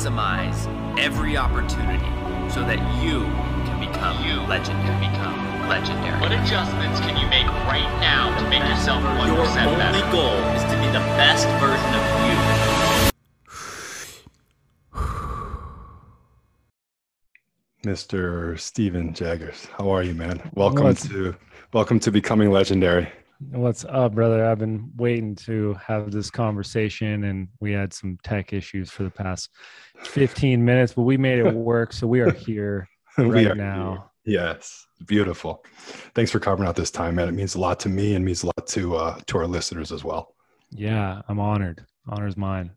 maximize every opportunity so that you can become You legendary. become legendary. What adjustments can you make right now to make yourself 1% Your only better? goal is to be the best version of you. Mr. Steven Jaggers. How are you, man? Welcome What's- to welcome to becoming legendary. What's up, brother? I've been waiting to have this conversation, and we had some tech issues for the past 15 minutes, but we made it work. So we are here right are now. here. Yes, beautiful. Thanks for carving out this time, man. It means a lot to me and means a lot to uh, to our listeners as well. Yeah, I'm honored. Honor's mine.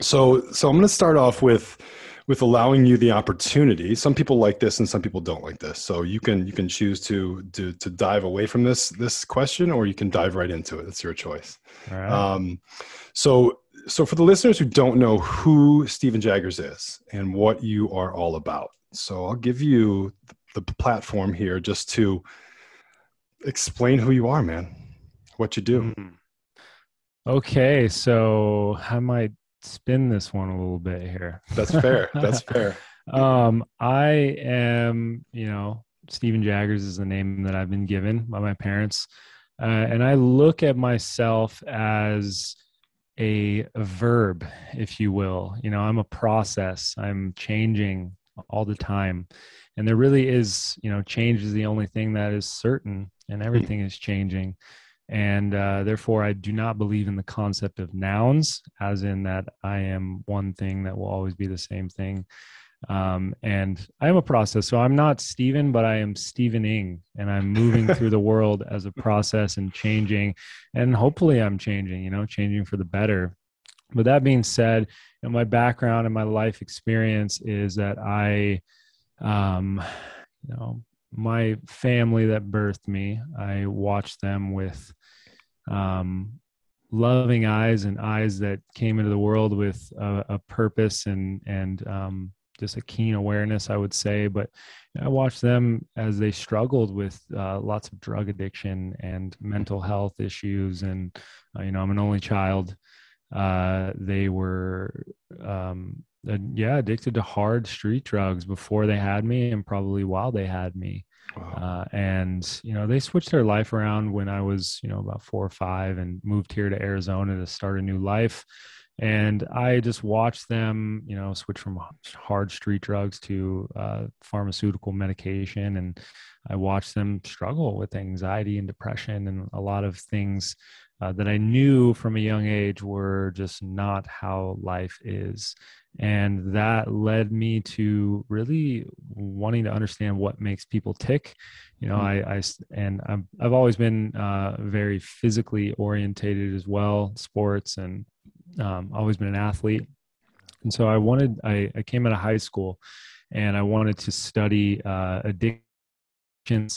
So, so I'm going to start off with with allowing you the opportunity. Some people like this, and some people don't like this. So you can you can choose to to to dive away from this this question, or you can dive right into it. It's your choice. Right. Um, so, so for the listeners who don't know who Steven Jaggers is and what you are all about, so I'll give you the platform here just to explain who you are, man, what you do. Mm. Okay, so how am I might spin this one a little bit here. That's fair. That's fair. um, I am, you know, Steven Jaggers is the name that I've been given by my parents. Uh, and I look at myself as a verb, if you will. You know, I'm a process, I'm changing all the time. And there really is, you know, change is the only thing that is certain, and everything is changing. And uh, therefore, I do not believe in the concept of nouns, as in that I am one thing that will always be the same thing. Um, and I am a process. So I'm not Steven, but I am Stevening, and I'm moving through the world as a process and changing. And hopefully, I'm changing, you know, changing for the better. But that being said, you know, my background and my life experience is that I, um, you know, my family that birthed me, I watched them with um, loving eyes and eyes that came into the world with a, a purpose and and um, just a keen awareness, I would say. But I watched them as they struggled with uh, lots of drug addiction and mental health issues, and uh, you know, I'm an only child. Uh, they were um, uh, yeah addicted to hard street drugs before they had me and probably while they had me. Wow. uh, and you know they switched their life around when i was you know about four or five and moved here to arizona to start a new life. And i just watched them you know switch from hard street drugs to uh, pharmaceutical medication. And i watched them struggle with anxiety and depression and a lot of things uh, that i knew from a young age were just not how life is and that led me to really wanting to understand what makes people tick. You know I and I'm, i've always been uh, very physically orientated as well sports and um, always been an athlete. And so i wanted i, I came out of high school and i wanted to study uh, addiction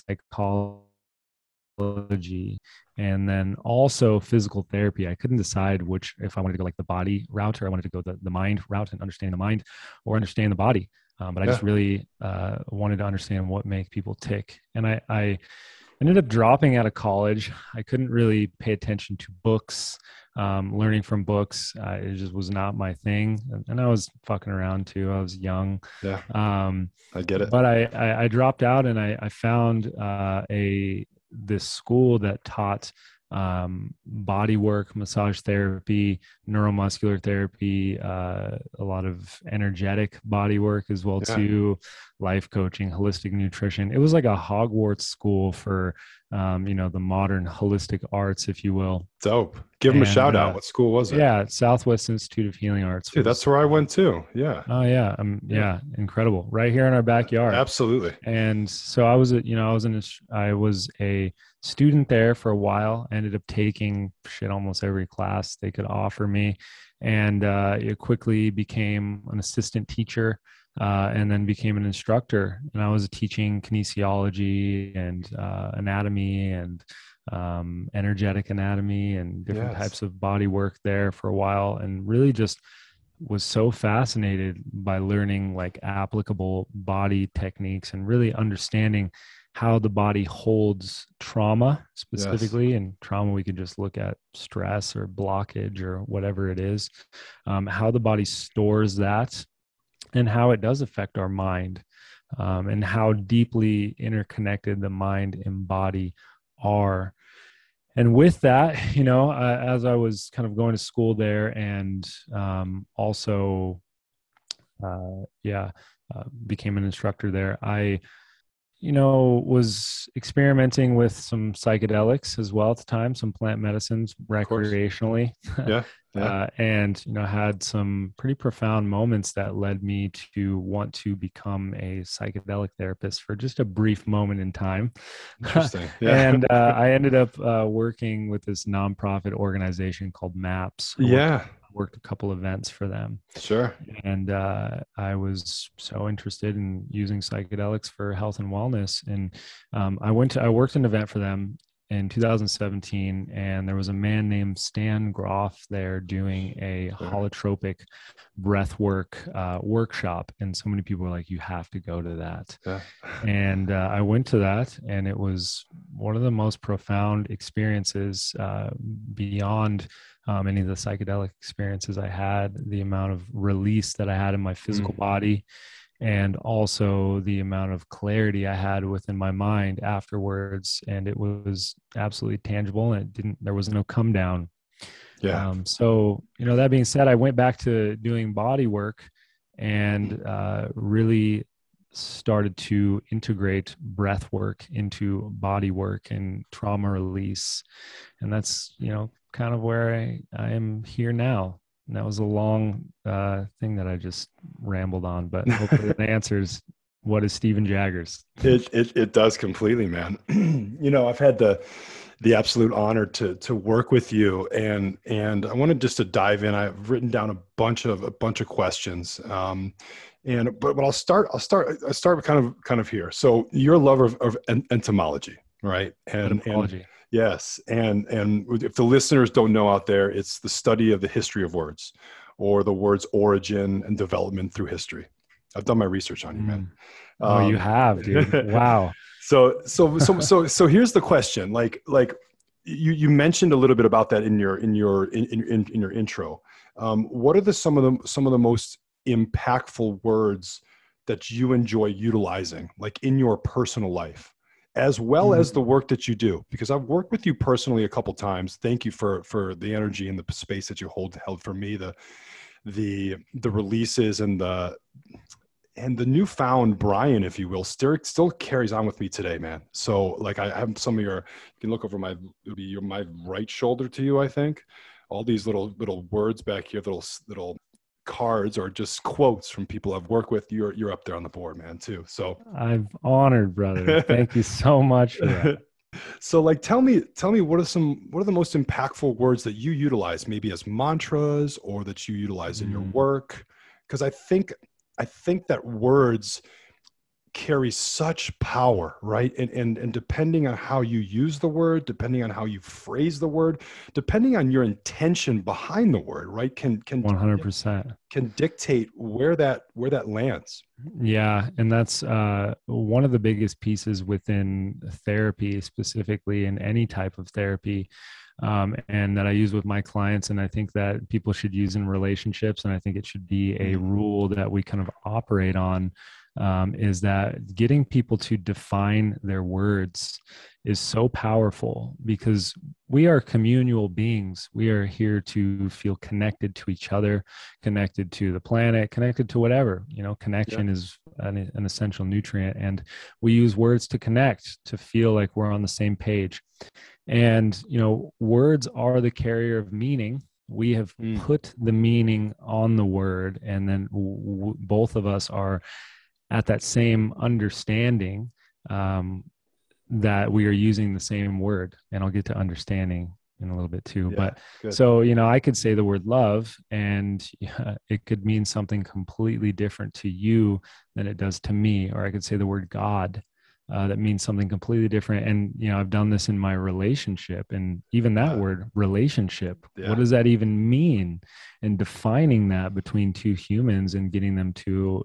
psychology and then also physical therapy. I couldn't decide which if I wanted to go like the body route or I wanted to go the, the mind route and understand the mind or understand the body. Um, but I just really uh, wanted to understand what make people tick. And I, I ended up dropping out of college. I couldn't really pay attention to books, um, learning from books. Uh, it just was not my thing. And, and I was fucking around too. I was young. Yeah, Um, I get it. but I, I, I dropped out and I, I found uh, a this school that taught um, body work, massage therapy, neuromuscular therapy, uh, a lot of energetic body work as well Yeah. too, life coaching, holistic nutrition. It was like a Hogwarts school for um, you know the modern holistic arts, if you will. Dope. Give him a shout uh, out. What school was it? Yeah, Southwest Institute of Healing Arts. Dude, that's where I went too. Yeah, oh yeah, um, yeah, incredible, right here in our backyard absolutely. and so i was a you know i was in a, i was a student there for a while ended up taking shit almost every class they could offer me and uh, it quickly became an assistant teacher uh, and then became an instructor and i was teaching kinesiology and uh, anatomy and um, energetic anatomy and different Yes. types of body work there for a while and really just was so fascinated by learning like applicable body techniques and really understanding how the body holds trauma specifically yes. and trauma we could just look at stress or blockage or whatever it is um, how the body stores that and how it does affect our mind um, and how deeply interconnected the mind and body are and with that you know uh, as i was kind of going to school there and um, also uh, yeah uh, became an instructor there i you know was experimenting with some psychedelics as well at the time some plant medicines recreationally. Yeah yeah. Uh, and you know had some pretty profound moments that led me to want to become a psychedelic therapist for just a brief moment in time. Interesting. Yeah. and uh, i ended up uh, working with this nonprofit organization called maps yeah. worked a couple events for them. Sure. And uh, i was so interested in using psychedelics for health and wellness. And um, i went to i worked an event for them in 2017, and there was a man named Stan Grof there doing a holotropic breath work uh, workshop. And so many people were like, You have to go to that. Yeah. and uh, I went to that, and it was one of the most profound experiences uh, beyond um, any of the psychedelic experiences I had, the amount of release that I had in my physical mm. body and also the amount of clarity I had within my mind afterwards. And it was absolutely tangible and it didn't, there was no come down. Yeah. Um, so, you know, that being said, I went back to doing body work and uh, really started to integrate breath work into body work and trauma release. And that's, you know, kind of where I, I am here now. And that was a long uh, thing that I just rambled on, but hopefully it answers what is Steven Jaggers. It, it it does completely, man. you know, I've had the the absolute honor to to work with you, and and I wanted just to dive in. I've written down a bunch of a bunch of questions, um, and but but I'll start I'll start I start kind of kind of here. So you're a lover of, of entomology, right? And entomology. And, Yes, and and if the listeners don't know out there, it's the study of the history of words, or the word's origin and development through history. I've done my research on you, man. Mm. Oh, um, you have, dude. Wow. so so so so so here's the question. Like like you you mentioned a little bit about that in your in your in in, in your intro. Um, what are the some of the some of the most impactful words that you enjoy utilizing, like in your personal life? As well mm-hmm. as the work that you do because i've worked with you personally a couple times. Thank you for for the energy and the space that you hold held for me the the the releases and the and the newfound brian if you will still still carries on with me today man. So like i have some of your you can look over my it'll be your my right shoulder to you i think. All these little little words back here little little cards or just quotes from people I've worked with, you're you're up there on the board, man, too. So I'm honored, brother. Thank you so much So like tell me tell me what are some what are the most impactful words that you utilize maybe as mantras or that you utilize in mm. your work because I think I think that words carry such power, right? And, and, and depending on how you use the word, depending on how you phrase the word, depending on your intention behind the word, right? Can, can 100% can dictate where that, where that lands. Yeah. And that's uh, one of the biggest pieces within therapy, specifically in any type of therapy. Um, and that I use with my clients. And I think that people should use in relationships. And I think it should be a mm-hmm. rule that we kind of operate on um, is that getting people to define their words is so powerful because we are communal beings. We are here to feel connected to each other, connected to the planet, connected to whatever. You know, connection yeah. is an, an essential nutrient, and we use words to connect, to feel like we're on the same page. And, you know, words are the carrier of meaning we have mm. put the meaning on the word and then w- both of us are at that same understanding um, that we are using the same word and i'll get to understanding in a little bit too yeah, but good. so you know i could say the word love and it could mean something completely different to you than it does to me or i could say the word god uh, that means something completely different. And you know, I've done this in my relationship, and even that Yeah. word relationship. Yeah. What does that even mean? And defining that between two humans and getting them to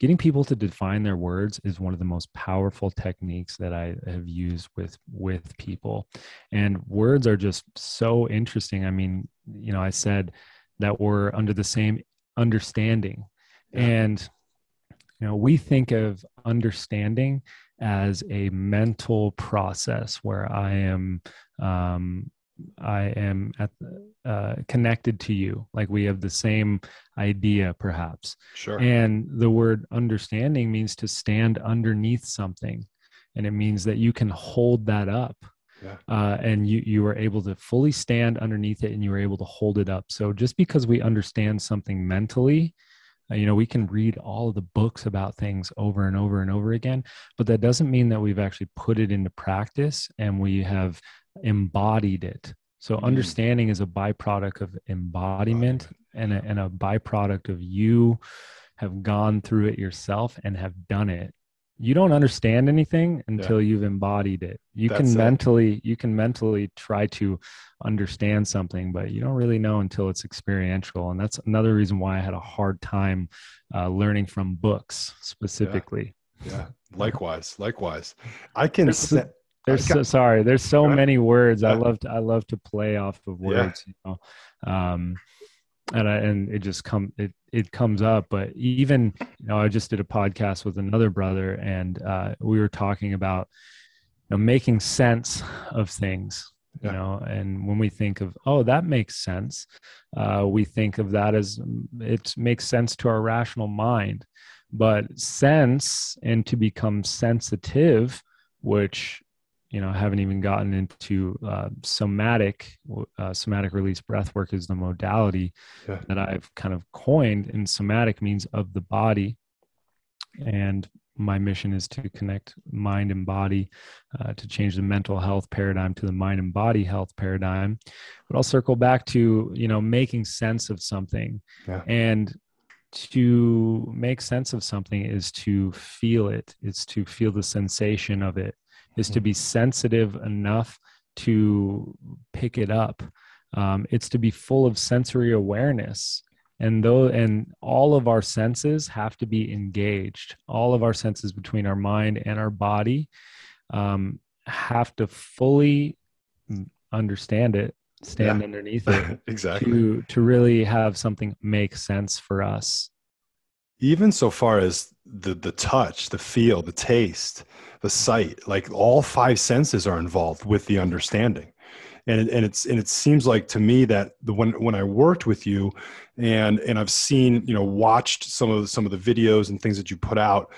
getting people to define their words is one of the most powerful techniques that I have used with with people. And words are just so interesting. I mean, you know, I said that we're under the same understanding. Yeah. And you know, we think of understanding as a mental process where I am um, I am at uh, connected to you, like we have the same idea, perhaps. Sure. And the word understanding means to stand underneath something, and it means that you can hold that up. Yeah. Uh, and you you are able to fully stand underneath it, and you are able to hold it up. So just because we understand something mentally, you know, we can read all of the books about things over and over and over again, but that doesn't mean that we've actually put it into practice and we have embodied it. So Mm. understanding is a byproduct of embodiment and a, and a byproduct of you have gone through it yourself and have done it you don't understand anything until you've embodied it you That's can it. mentally you can mentally try to understand something but you don't really know until it's experiential and that's another reason why i had a hard time uh, learning from books specifically Yeah. Likewise. Likewise. I can. There's- se- there's I so, sorry there's so many words i love to i love to play off of Yeah. words you know um and I, and it just come it it comes up but even you know i just did a podcast with another brother and uh we were talking about you know making sense of things you Yeah. know and when we think of oh that makes sense uh we think of that as it makes sense to our rational mind but sense and to become sensitive which you know I haven't even gotten into uh, somatic uh, somatic release breath work is the modality Yeah. that i've kind of coined and somatic means of the body. And my mission is to connect mind and body uh, to change the mental health paradigm to the mind and body health paradigm. But i'll circle back to you know making sense of something. Yeah. and to make sense of something is to feel it. It's to feel the sensation of it is to be sensitive enough to pick it up. Um, it's to be full of sensory awareness. And though and all of our senses have to be engaged. All of our senses between our mind and our body um, have to fully understand it stand Yeah. underneath it exactly. to to really have something make sense for us even so far as the the touch the feel the taste the sight like all five senses are involved with the understanding. And it, and it's and it seems like to me that the when when I worked with you and and I've seen you know watched some of the, some of the videos and things that you put out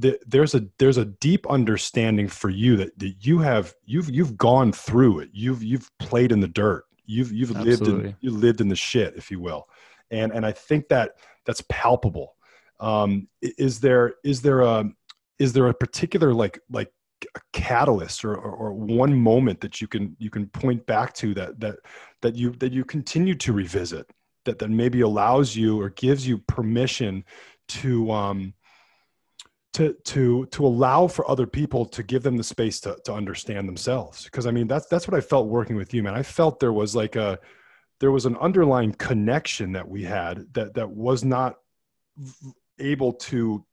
th- there's a there's a deep understanding for you that, that you have you've you've gone through it. You've you've played in the dirt. You've you've lived in you lived in the shit if you will. And and I think that that's palpable um is there is there a is there a particular like like a catalyst or, or, or one moment that you can you can point back to that that that you that you continue to revisit that that maybe allows you or gives you permission to um to to to allow for other people to give them the space to to understand themselves? Because i mean that's that's what i felt working with you man. I felt there was like a there was an underlying connection that we had that that was not able to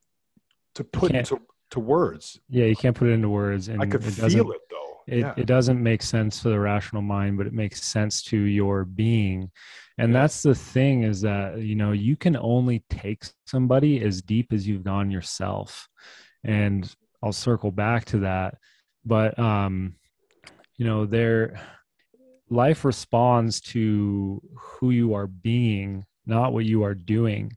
to put into to words. Yeah you can't put it into words and i could it feel it though. it, yeah. it doesn't make sense to the rational mind but it makes sense to your being. And Yeah. that's the thing is that you know you can only take somebody as deep as you've gone yourself. And i'll circle back to that but um you know there life responds to who you are being not what you are doing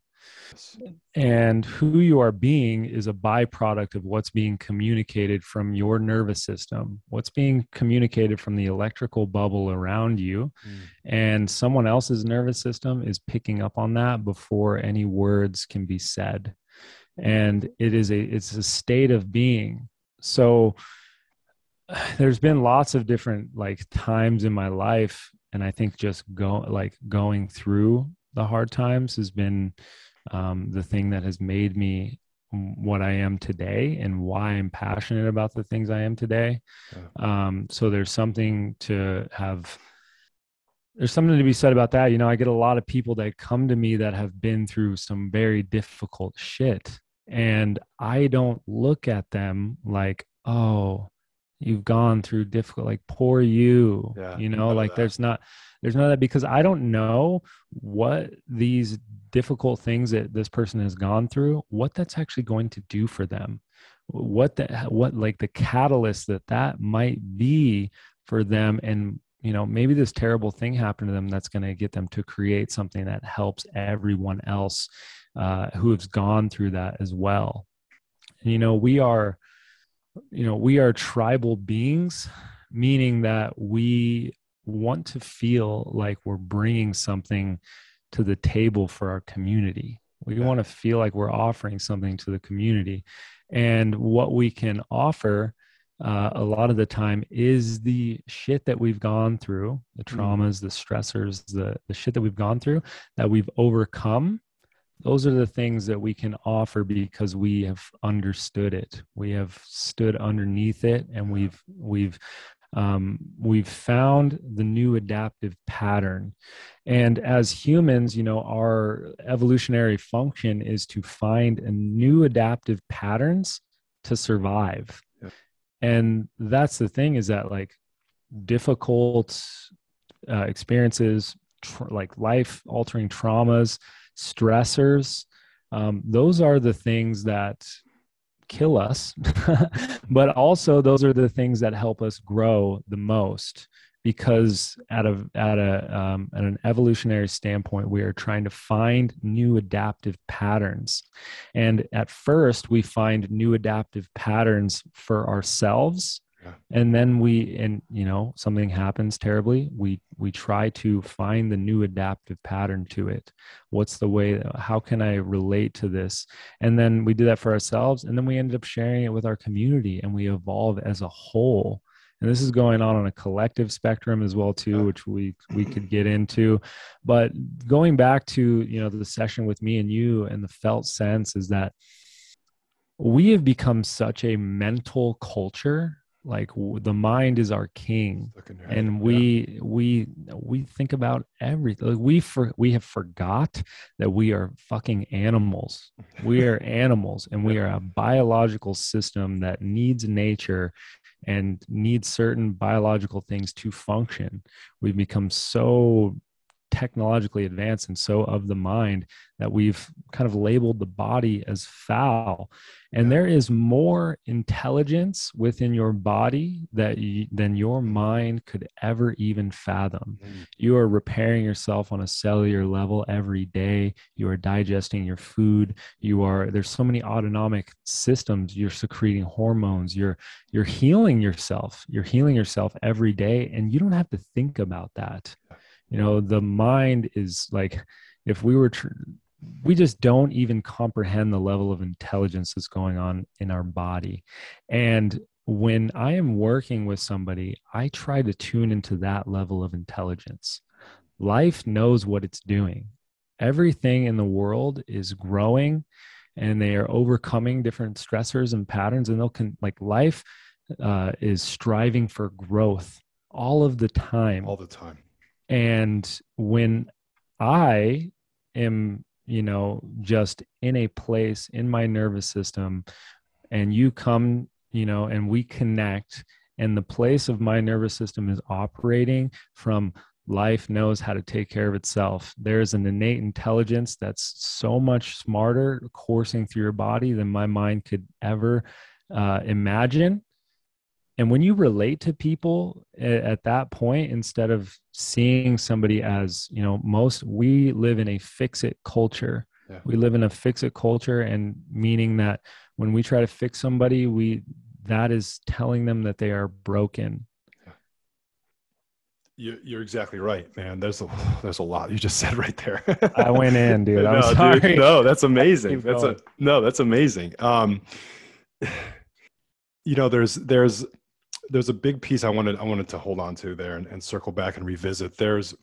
and who you are being is a byproduct of what's being communicated from your nervous system, what's being communicated from the electrical bubble around you. Mm. And someone else's nervous system is picking up on that before any words can be said. And it is a it's a state of being. So there's been lots of different like times in my life and I think just go like going through the hard times has been um, the thing that has made me what I am today and why I'm passionate about the things I am today. Um, so there's something to have. There's something to be said about that. You know, I get a lot of people that come to me that have been through some very difficult shit. And I don't look at them like, oh, you've gone through difficult, like poor you. Yeah, you know, like that. there's not there's none of that because I don't know what these difficult things that this person has gone through, what that's actually going to do for them. What the what like the catalyst that that might be for them and you know maybe this terrible thing happened to them that's going to get them to create something that helps everyone else uh, who has gone through that as well and, you know we are you know we are tribal beings meaning that we want to feel like we're bringing something to the table for our community we Yeah. want to feel like we're offering something to the community and what we can offer uh, a lot of the time is the shit that we've gone through the Mhm. traumas the stressors the the shit that we've gone through that we've overcome those are the things that we can offer because we have understood it. We have stood underneath it and we've we've um, we've found the new adaptive pattern. And as humans you know our evolutionary function is to find a new adaptive patterns to survive. And that's the thing is that like difficult uh, experiences tr- like life altering traumas stressors um, those are the things that kill us but also those are the things that help us grow the most because at a at a um, at an evolutionary standpoint we are trying to find new adaptive patterns. And at first we find new adaptive patterns for ourselves Yeah. and then we and you know something happens terribly we we try to find the new adaptive pattern to it. What's the way how can i relate to this? And then we do that for ourselves and then we ended up sharing it with our community and we evolve as a whole. And this is going on on a collective spectrum as well too which we we could get into. But going back to you know the session with me and you and the felt sense is that we have become such a mental culture like w- the mind is our king Look in your head. and Yeah. we we we think about everything like we for we have forgot that we are fucking animals we are animals and we are a biological system that needs nature and needs certain biological things to function we've become so technologically advanced and so of the mind that we've kind of labeled the body as foul. And there is more intelligence within your body that you, than your mind could ever even fathom. Mm. you are repairing yourself on a cellular level every day. You are digesting your food. You are there's so many autonomic systems. You're secreting hormones. You're you're healing yourself. You're healing yourself every day and you don't have to think about that you know the mind is like if we were tr- we just don't even comprehend the level of intelligence that's going on in our body. And when i am working with somebody i try to tune into that level of intelligence. Life knows what it's doing. Everything in the world is growing and they are overcoming different stressors and patterns and they'll con- like life uh, is striving for growth all of the time. All the time. And when i am you know just in a place in my nervous system and you come you know and we connect and the place of my nervous system is operating from life knows how to take care of itself. There's an innate intelligence that's so much smarter coursing through your body than my mind could ever uh, imagine and when you relate to people at that point instead of seeing somebody as you know most we live in a fix it culture Yeah. we live in a fix it culture and meaning that when we try to fix somebody we that is telling them that they are broken You, you're exactly right, man. There's a there's a lot you just said right there. i went in dude i'm no, dude, no, that's amazing. That's a no, that's amazing. Um, you know, there's there's there's a big piece I wanted I wanted to hold on to there and, and circle back and revisit. There's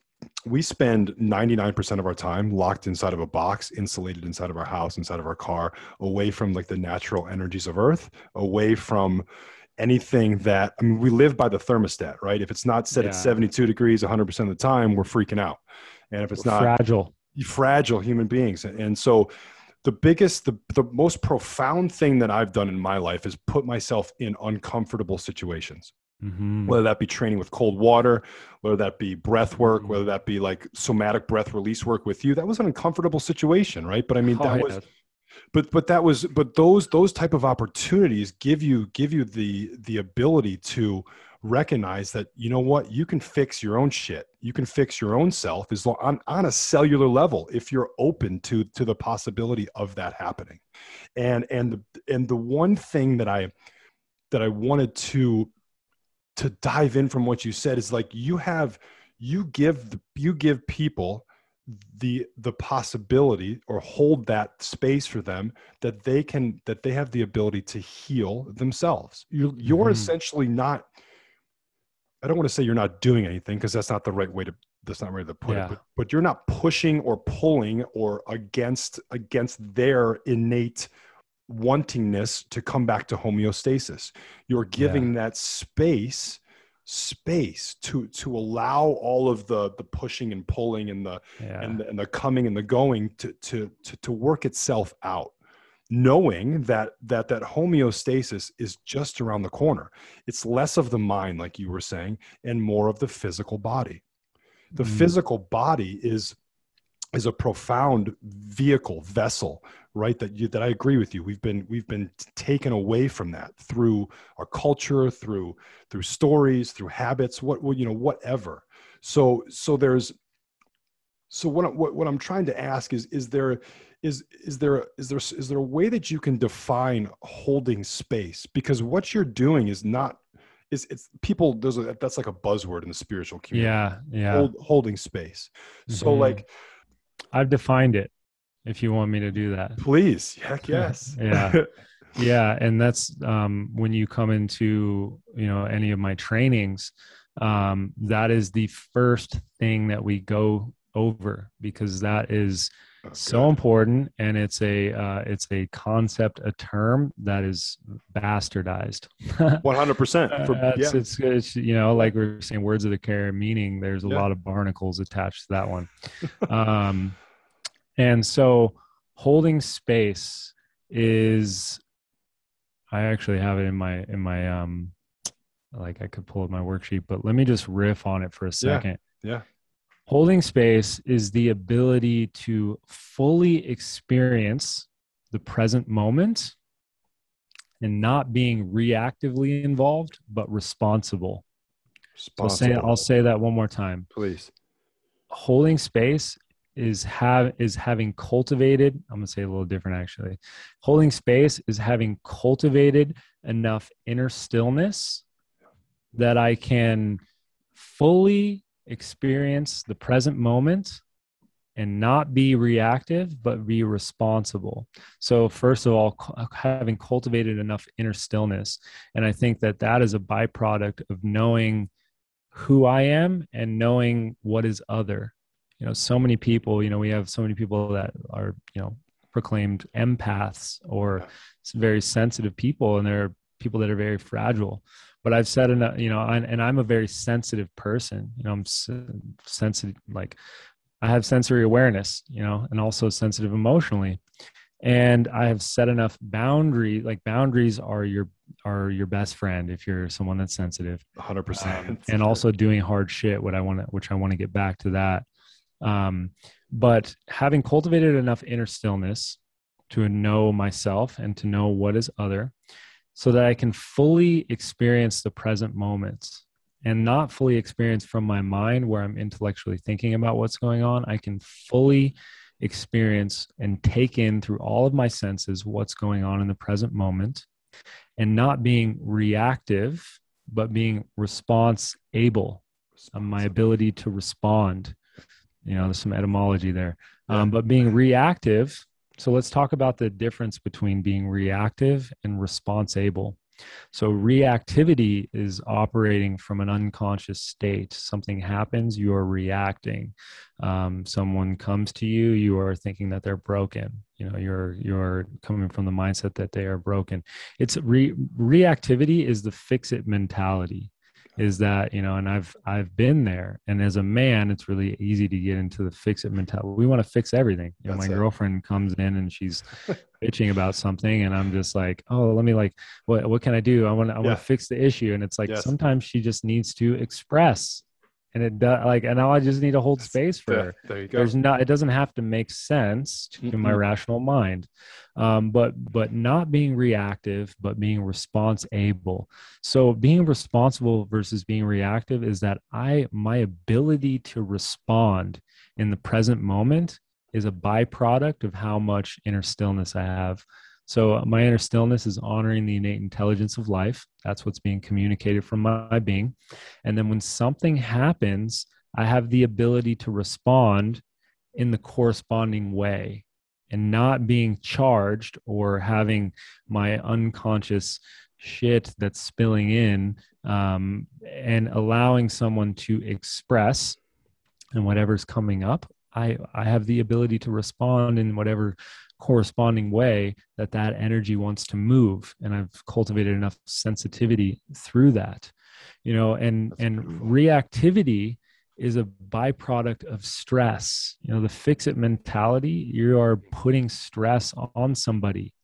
we spend 99% of our time locked inside of a box insulated inside of our house inside of our car away from like the natural energies of earth away from anything that i mean we live by the thermostat right if it's not set Yeah. at 72 degrees 100% of the time we're freaking out and if it's We're not fragile. fragile human beings and so the biggest the, the most profound thing that i've done in my life is put myself in uncomfortable situations Mhm. whether that be training with cold water whether that be breath work Mhm. whether that be like somatic breath release work with you that was an uncomfortable situation right but i mean Oh, that yeah. was but but that was but those those type of opportunities give you give you the the ability to recognize that you know what you can fix your own shit. You can fix your own self as long on, on a cellular level if you're open to to the possibility of that happening. And and the and the one thing that i that i wanted to to dive in from what you said is like you have you give the, you give people the the possibility or hold that space for them that they can that they have the ability to heal themselves. You you're Mhm. essentially not i don't want to say you're not doing anything because that's not the right way to that's not the right way to put Yeah. it but, but you're not pushing or pulling or against against their innate wantingness to come back to homeostasis you're giving that space space to to allow all of the the pushing and pulling and the yeah. and, the, and the coming and the going to, to to to work itself out knowing that that that homeostasis is just around the corner. It's less of the mind like you were saying and more of the physical body. The Mm. physical body is is a profound vehicle vessel right that you that i agree with you. We've been we've been taken away from that through our culture through through stories through habits what you know whatever. So so there's so what, what what i'm trying to ask is is there is is there is there is there a way that you can define holding space because what you're doing is not is it's people there's a that's like a buzzword in the spiritual community yeah. Yeah. hold, holding space so Mhm. like I've defined it. If you want me to do that. please heck yes Yeah. yeah and that's um, when you come into you know any of my trainings um, that is the first thing that we go over because that is so important and it's a uh, it's a concept a term that is bastardized. 100% for, Uh, yeah. it's, it's, you know like we are saying words of the care meaning there's a Yeah. lot of barnacles attached to that one. Um and so holding space is i actually have it in my in my um like i could pull up my worksheet but let me just riff on it for a second. Yeah holding space is the ability to fully experience the present moment and not being reactively involved but responsible. So I'll say, Responsible. I'll say that one more time. Please. Holding space is have is having cultivated i'm going to say a little different actually. Holding space is having cultivated enough inner stillness that i can fully experience the present moment and not be reactive but be responsible. So first of all uh, having cultivated enough inner stillness. And i think that that is a byproduct of knowing who i am and knowing what is other. You know so many people you know we have so many people that are you know proclaimed empaths or very sensitive people and there are people that are very fragile. But i've said enough you know and, and i'm a very sensitive person. You know i'm sensitive like i have sensory awareness you know and also sensitive emotionally. And i have set enough boundary like boundaries are your are your best friend if you're someone that's sensitive. 100% um, and also doing hard shit what i want to which i want to get back to that. Um, but having cultivated enough inner stillness to know myself and to know what is other so that i can fully experience the present moment and not fully experience from my mind where i'm intellectually thinking about what's going on. I can fully experience and take in through all of my senses what's going on in the present moment and not being reactive but being response able uh, my ability to respond. You know there's some etymology there. Um, but being reactive so let's talk about the difference between being reactive and response able So reactivity is operating from an unconscious state. Something happens, you are reacting. Um, someone comes to you, you are thinking that they're broken. You know, you're you're coming from the mindset that they are broken. It's re- reactivity is the fix it mentality is that you know and i've i've been there and as a man it's really easy to get into the fix it mentality we want to fix everything you know, my it. girlfriend comes in and she's bitching about something and i'm just like oh let me like what what can i do i want i want to fix the issue and it's like yes. sometimes she just needs to express and it does like and now i just need to hold space for her. there you go. There's not it doesn't have to make sense to mm-hmm. my rational mind. Um, but but not being reactive but being response able so being responsible versus being reactive is that i my ability to respond in the present moment is a byproduct of how much inner stillness i have so uh, my inner stillness is honoring the innate intelligence of life. That's what's being communicated from my being. And then when something happens, I have the ability to respond in the corresponding way and not being charged or having my unconscious shit that's spilling in um, and allowing someone to express and whatever's coming up I, I have the ability to respond in whatever corresponding way that that energy wants to move and i've cultivated enough sensitivity through that you know and That's and reactivity is a byproduct of stress. You know the fix it mentality you are putting stress on somebody.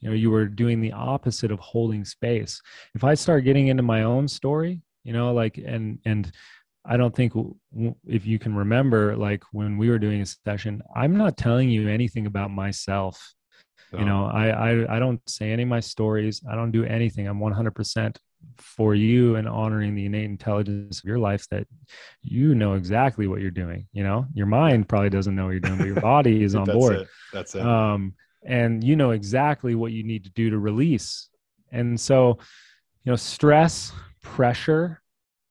You know you are doing the opposite of holding space. If i start getting into my own story you know like and and I don't think if you can remember, like when we were doing a session, I'm not telling you anything about myself. No. You know, I, I I don't say any of my stories. I don't do anything. I'm 100% for you and honoring the innate intelligence of your life that you know exactly what you're doing. You know, your mind probably doesn't know what you're doing, but your body is on board. That's board. It. That's it. Um, and you know exactly what you need to do to release. And so, you know, stress, pressure,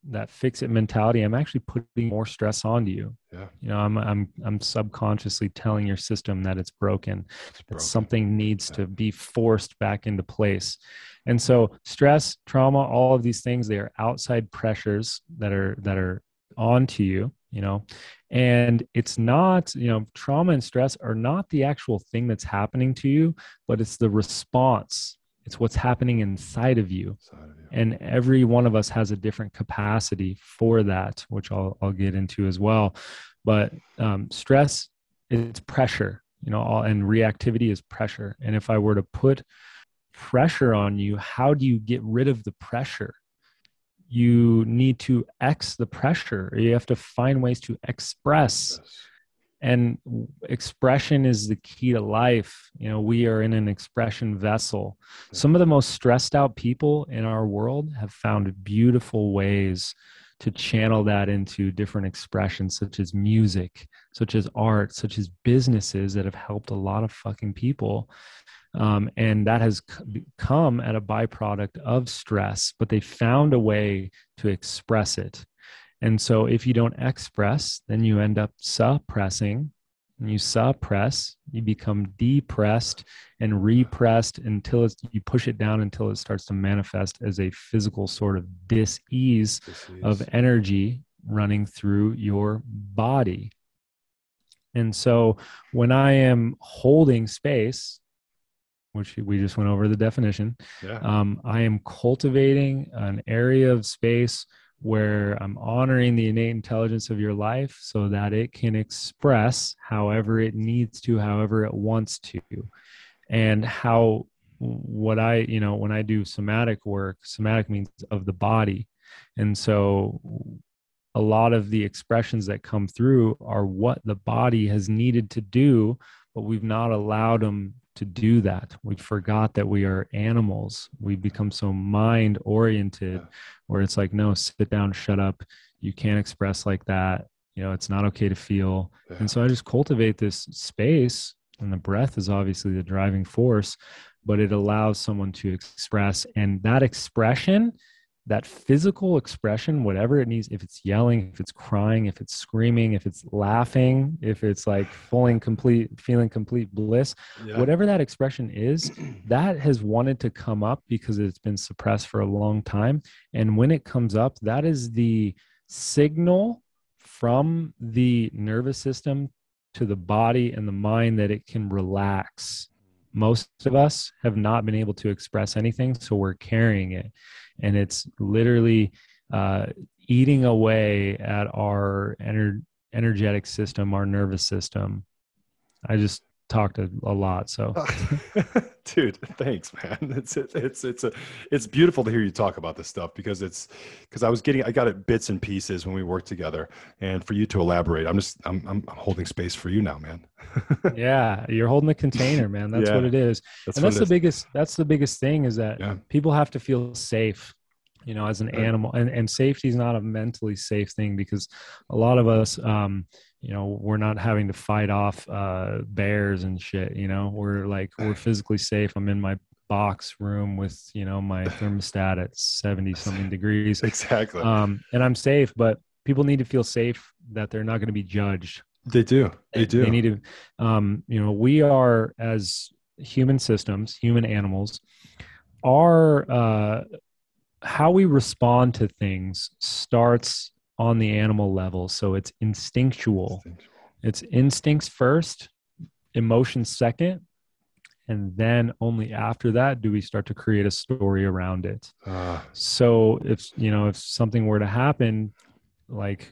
that fix it mentality i'm actually putting more stress onto you yeah you know i'm i'm i'm subconsciously telling your system that it's broken, it's that broken. something needs yeah. to be forced back into place and so stress trauma all of these things they are outside pressures that are that are onto you you know and it's not you know trauma and stress are not the actual thing that's happening to you but it's the response it's what's happening inside of you. Inside of you. And every one of us has a different capacity for that, which I'll, I'll get into as well. But um, stress is pressure, you know, all, and reactivity is pressure. And if I were to put pressure on you, how do you get rid of the pressure? You need to X the pressure. You have to find ways to express. Yes and expression is the key to life. You know we are in an expression vessel. Some of the most stressed out people in our world have found beautiful ways to channel that into different expressions such as music such as art such as businesses that have helped a lot of fucking people. Um, and that has come at a byproduct of stress but they found a way to express it and so if you don't express, then you end up suppressing. And you suppress, you become depressed and repressed until it's, you push it down until it starts to manifest as a physical sort of dis-ease, dis-ease. of energy running through your body. And so when I am holding space, which we just went over the definition, yeah. um, I am cultivating an area of space where I'm honoring the innate intelligence of your life so that it can express however it needs to, however it wants to. And how what I, you know, when I do somatic work, somatic means of the body. And so a lot of the expressions that come through are what the body has needed to do, but we've not allowed them to do that. We forgot that we are animals. We've become so mind oriented yeah. where it's like, no, sit down, shut up. You can't express like that. You know, it's not okay to feel. Yeah. And so I just cultivate this space, and the breath is obviously the driving force, but it allows someone to express. And that expression that physical expression, whatever it needs, if it's yelling, if it's crying, if it's screaming, if it's laughing, if it's like feeling complete, feeling complete bliss, Yeah. whatever that expression is, that has wanted to come up because it's been suppressed for a long time. And when it comes up, that is the signal from the nervous system to the body and the mind that it can relax. Most of us have not been able to express anything, so we're carrying it. And it's literally uh, eating away at our ener- energetic system, our nervous system. I just talked a, a lot. So, dude thanks man it's it's it's a it's beautiful to hear you talk about this stuff because it's because i was getting i got it bits and pieces when we worked together and for you to elaborate i'm just i'm i'm I'm holding space for you now man yeah, you're holding the container, man. That's Yeah, what it is. that's and that's the is. biggest that's the biggest thing is that Yeah. people have to feel safe you know as an animal and, and safety is not a mentally safe thing because a lot of us um you know we're not having to fight off uh bears and shit you know? We're like we're physically safe. I'm in my box room with you know my thermostat at 70 something degrees. Exactly. Um and i'm safe but people need to feel safe that they're not going to be judged. They do. They do. they need to um you know we are as human systems human animals our uh how we respond to things starts on the animal level. So it's instinctual. It's instincts first emotions second and then only after that do we start to create a story around it. Uh, so if you know if something were to happen like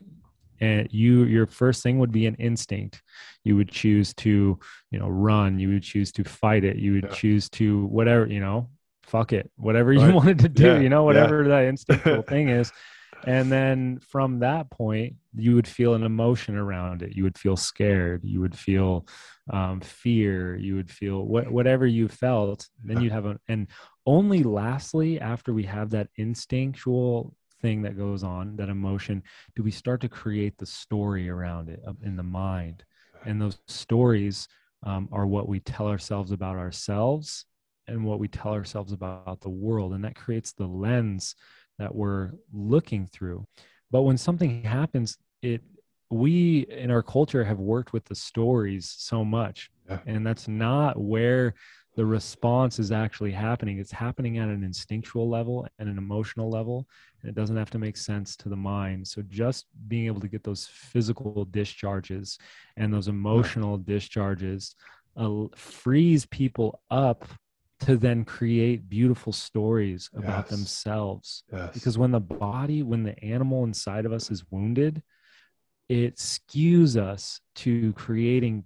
and you your first thing would be an instinct. You would choose to you know run. You would choose to fight it. You would Yeah. choose to whatever you know fuck it. Whatever you wanted to do Yeah, you know yeah. whatever that instinctual thing is and then from that point you would feel an emotion around it. You would feel scared. You would feel um, fear. You would feel what, whatever you felt. Then you'd have a and only lastly after we have that instinctual thing that goes on that emotion do we start to create the story around it in the mind. And those stories um, are what we tell ourselves about ourselves and what we tell ourselves about the world. And that creates the lens that we're looking through. But when something happens it we in our culture have worked with the stories so much Yeah. and that's not where the response is actually happening. It's happening at an instinctual level and an emotional level and it doesn't have to make sense to the mind. So just being able to get those physical discharges and those emotional discharges uh, frees people up to then create beautiful stories about Yes. themselves yes because when the body when the animal inside of us is wounded it skews us to creating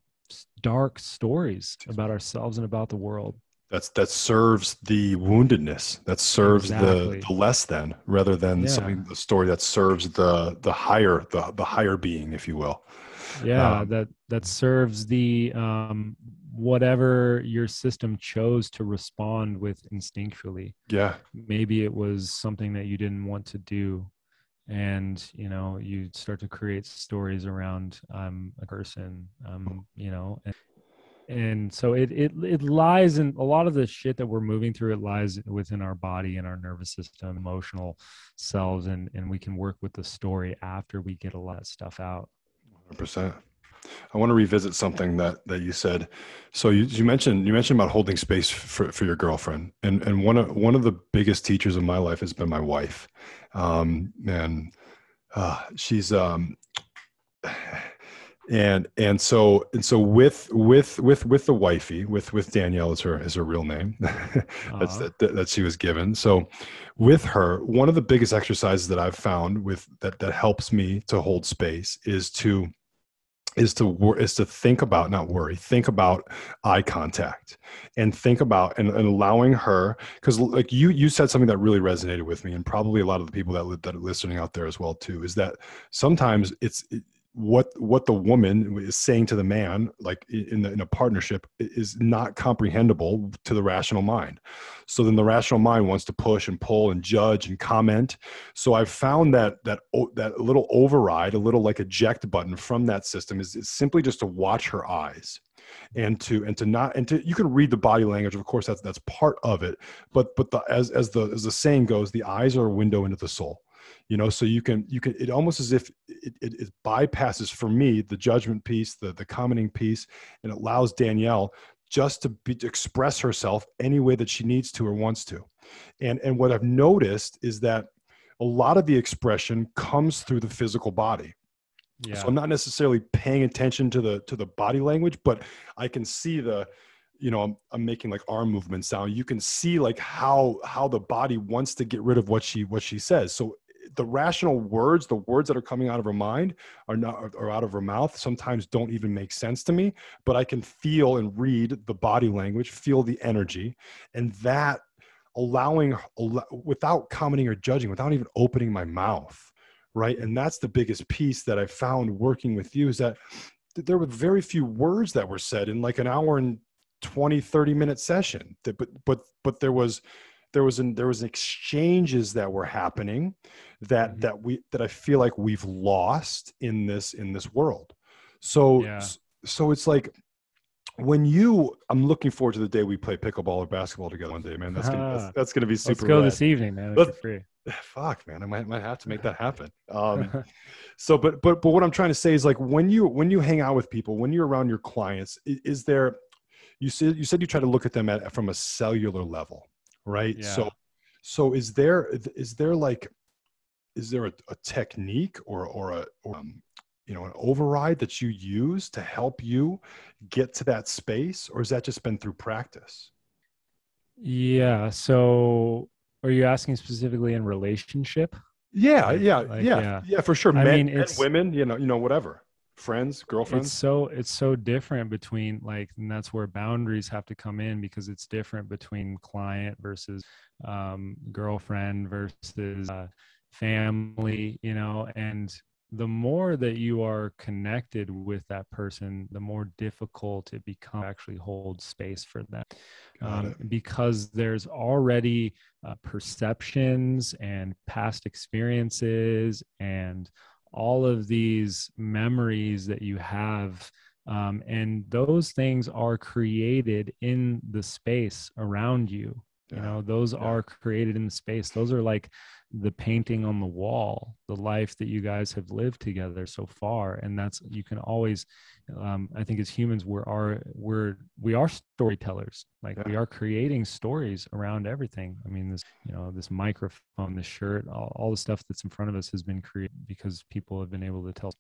dark stories about ourselves and about the world that's that serves the woundedness that serves Exactly. the the less than rather than Yeah. something the story that serves the the higher the the higher being if you will yeah Um, that that serves the um whatever your system chose to respond with instinctually yeah. maybe it was something that you didn't want to do. And you know you start to create stories around i'm a person um you know and, and so it, it it lies in a lot of the shit that we're moving through it lies within our body and our nervous system emotional selves and and we can work with the story after we get a lot of stuff out. 100% i want to revisit something that that you said. So you, you mentioned you mentioned about holding space for, for your girlfriend and and one of one of the biggest teachers of my life has been my wife. Um and uh she's um and and so and so with with with with the wifey with with danielle is her is her real name that's Uh-huh. that, that she was given. So with her one of the biggest exercises that i've found with that that helps me to hold space is to is to is to think about not worry think about eye contact and think about and, and allowing her because like you you said something that really resonated with me and probably a lot of the people that that are listening out there as well too is that sometimes it's it, what what the woman is saying to the man like in the, in a partnership is not comprehensible to the rational mind. So then the rational mind wants to push and pull and judge and comment. So i've found that that that little override a little like eject button from that system is, is simply just to watch her eyes and to and to not and to you can read the body language of course that's that's part of it but but the as as the as the saying goes the eyes are a window into the soul you know so you can you can it almost as if it, it, it bypasses for me the judgment piece the the commenting piece and allows danielle just to, be, to express herself any way that she needs to or wants to. And and what i've noticed is that a lot of the expression comes through the physical body. Yeah. so i'm not necessarily paying attention to the to the body language but i can see the you know I'm, I'm making like arm movements now you can see like how how the body wants to get rid of what she what she says. So the rational words the words that are coming out of her mind are not are out of her mouth sometimes don't even make sense to me but i can feel and read the body language feel the energy and that allowing without commenting or judging without even opening my mouth right? And that's the biggest piece that i found working with you is that there were very few words that were said in like an hour and 20 30 minute session but but but there was there was an there was exchanges that were happening that Mhm. that we that i feel like we've lost in this in this world so Yeah. so it's like when you i'm looking forward to the day we play pickleball or basketball together one day man that's gonna that's, Ah. that's gonna be super Let's go rad. this evening, man. Let's- free. fuck man i might, might have to make that happen um so but but but what i'm trying to say is like when you when you hang out with people when you're around your clients i- is there you said you said you try to look at them at from a cellular level right Yeah. so so is there is there like is there a, a technique or or a or, um, you know an override that you use to help you get to that space or has that just been through practice Yeah. So, are you asking specifically in relationship? yeah yeah like, yeah yeah. yeah for sure I men mean, and women you know you know whatever friends girlfriends It's so it's so different between like, and that's where boundaries have to come in because it's different between client versus um, girlfriend versus uh, family. You know, and the more that you are connected with that person, the more difficult it becomes to actually hold space for them. Um, because there's already uh, perceptions and past experiences and all of these memories that you have um, and those things are created in the space around you you Yeah. know those Yeah. are created in the space those are like the painting on the wall the life that you guys have lived together so far. And that's you can always um, i think as humans we're are we're we are storytellers. Like we are creating stories around everything. I mean this you know this microphone this shirt all, all the stuff that's in front of us has been created because people have been able to tell.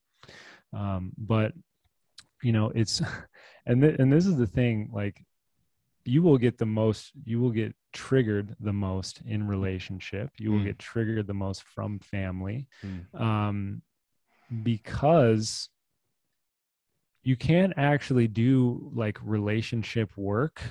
Um, but you know it's and th- and this is the thing like you will get the most you will get triggered the most in relationship you will Mm. get triggered the most from family Mm. um because you can't actually do like relationship work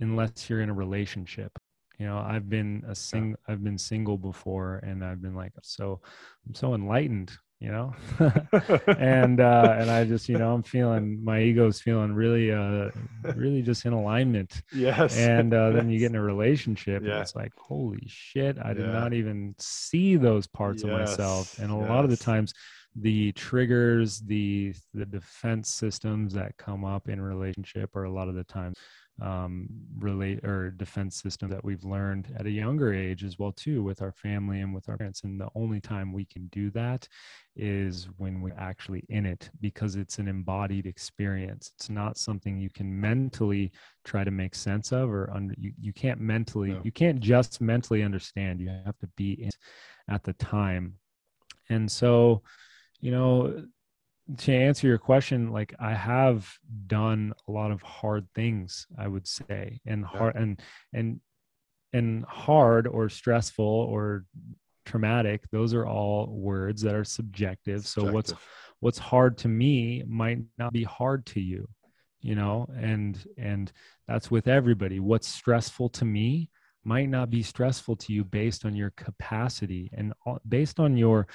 unless you're in a relationship you know i've been a sing i've been single before and i've been like so i'm so enlightened you know? And uh and i just you know i'm feeling my ego's feeling really uh really just in alignment. Yes. And uh, then you get in a relationship Yeah. and it's like holy shit i did Yeah. not even see those parts of myself. And a lot of the times the triggers the the defense systems that come up in relationship are a lot of the times um relate or defense system that we've learned at a younger age as well too with our family and with our parents. And the only time we can do that is when we're actually in it because it's an embodied experience. It's not something you can mentally try to make sense of or under you, you can't mentally No. you can't just mentally understand. You have to be in at the time. And so you know to answer your question like i have done a lot of hard things i would say and hard and and and hard or stressful or traumatic those are all words that are subjective. So what's what's hard to me might not be hard to you you know and and that's with everybody. What's stressful to me might not be stressful to you based on your capacity and uh, based on your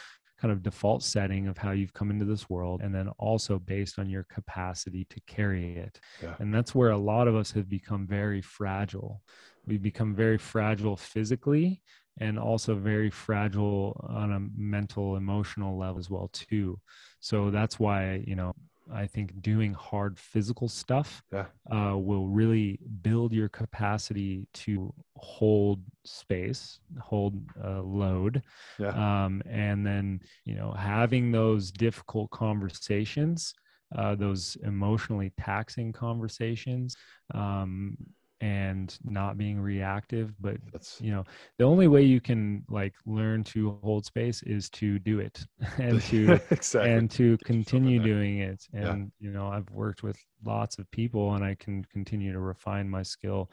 kind of default setting of how you've come into this world and then also based on your capacity to carry it. Yeah. and that's where a lot of us have become very fragile. We become very fragile physically and also very fragile on a mental emotional level as well too. So that's why you know I think doing hard physical stuff Yeah. uh, will really build your capacity to hold space, hold uh, load, Yeah. um, and then you know having those difficult conversations, uh, those emotionally taxing conversations, um, and not being reactive, but That's you know the only way you can like learn to hold space is to do it and to exactly. and to continue doing it Yeah. and you know i've worked with lots of people and i can continue to refine my skill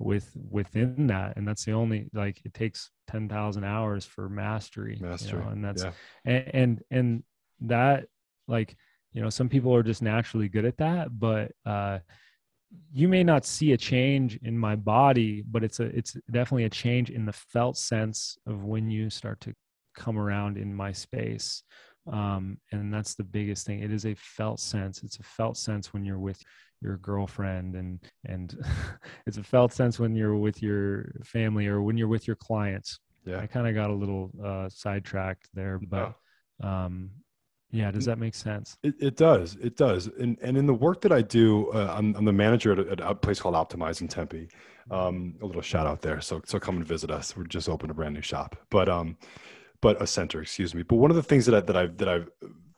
with within that and that's the only like it takes 10,000 hours for mastery, you know, and that's yeah. and, and and that like you know some people are just naturally good at that but uh you may not see a change in my body but it's a it's definitely a change in the felt sense of when you start to come around in my space. Um and that's the biggest thing. It is a felt sense. It's a felt sense when you're with your girlfriend and and it's a felt sense when you're with your family or when you're with your clients. Yeah. i kind of got a little uh sidetracked there but um yeah does that make sense It, it does. It does. And and in the work that I do, uh, I'm, I'm the manager at a, at a place called Optimize in Tempe. Um, a little shout out there. So so come and visit us. We're just opened a brand new shop, but um, but a center, excuse me. But one of the things that I that I that I've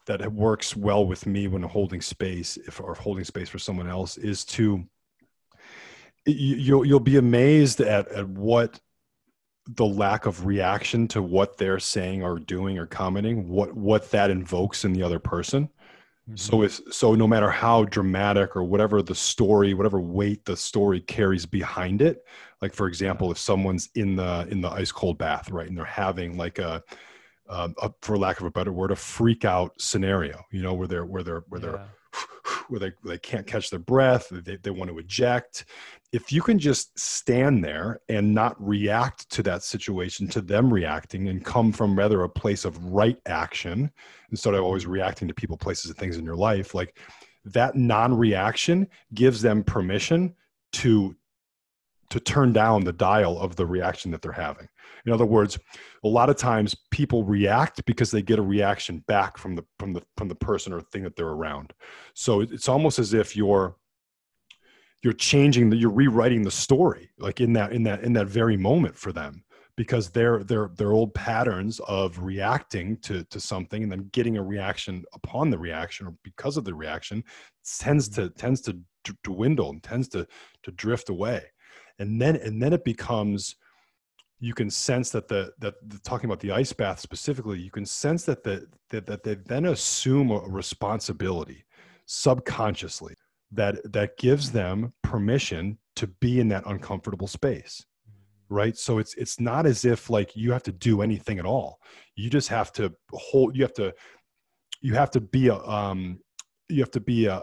that works well with me when holding space, if or holding space for someone else, is to you, you'll you'll be amazed at at what the lack of reaction to what they're saying or doing or commenting what what that invokes in the other person so it's so no matter how dramatic or whatever the story whatever weight the story carries behind it like for example if someone's in the in the ice cold bath right and they're having like a, um, a for lack of a better word a freak out scenario you know where they're where they're where they're Yeah. Where they, they can't catch their breath, they, they want to eject. If you can just stand there and not react to that situation, to them reacting, and come from rather a place of right action instead of always reacting to people, places, and things in your life, like that non reaction gives them permission to to turn down the dial of the reaction that they're having. In other words, a lot of times people react because they get a reaction back from the from the from the person or thing that they're around. So it's almost as if you're you're changing the you're rewriting the story like in that in that in that very moment for them because their their their old patterns of reacting to to something and then getting a reaction upon the reaction or because of the reaction tends to tends to dwindle and tends to to drift away and then and then it becomes you can sense that the that the, talking about the ice bath specifically you can sense that the that, that they then assume a responsibility subconsciously that that gives them permission to be in that uncomfortable space right? So it's it's not as if like you have to do anything at all. You just have to hold you have to you have to be a um you have to be a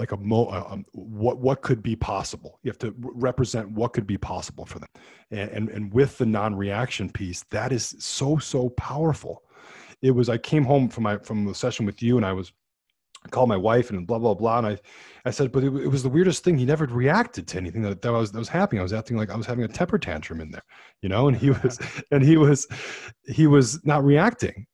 like a mo um, what what could be possible? You have to re- represent what could be possible for them. And, and and with the non-reaction piece that is so so powerful. It was i came home from my from the session with you and i was I called my wife and blah blah blah. And i i said but it, it was the weirdest thing. He never reacted to anything that, that was that was happening. I was acting like i was having a temper tantrum in there you know? And he was and he was he was not reacting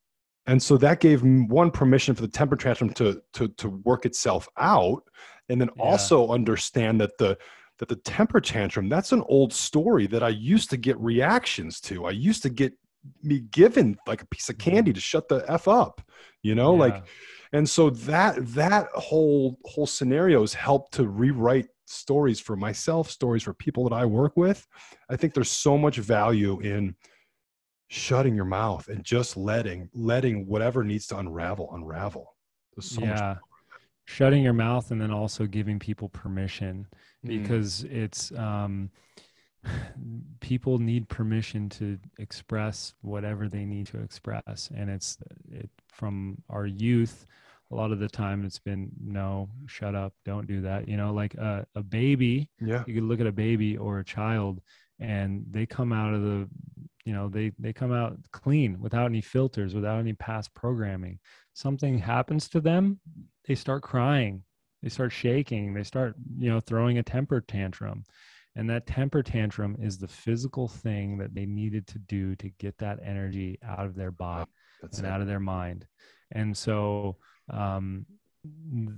and so that gave one permission for the temper tantrum to to to work itself out and then Yeah. also understand that the that the temper tantrum that's an old story that i used to get reactions to. I used to get me given like a piece of mm-hmm. candy to shut the f up you know like and so that that whole whole scenario has helped to rewrite stories for myself stories for people that i work with. I think there's so much value in shutting your mouth and just letting letting whatever needs to unravel unravel. There's so much yeah. shutting your mouth and then also giving people permission Mm. because it's um people need permission to express whatever they need to express. And it's it from our youth a lot of the time it's been no shut up don't do that. You know like a, a baby yeah. you could look at a baby or a child and they come out of the you know they they come out clean without any filters without any past programming something happens to them they start crying they start shaking they start you know throwing a temper tantrum and that temper tantrum is the physical thing that they needed to do to get that energy out of their body that's and it. out of their mind. And so, um,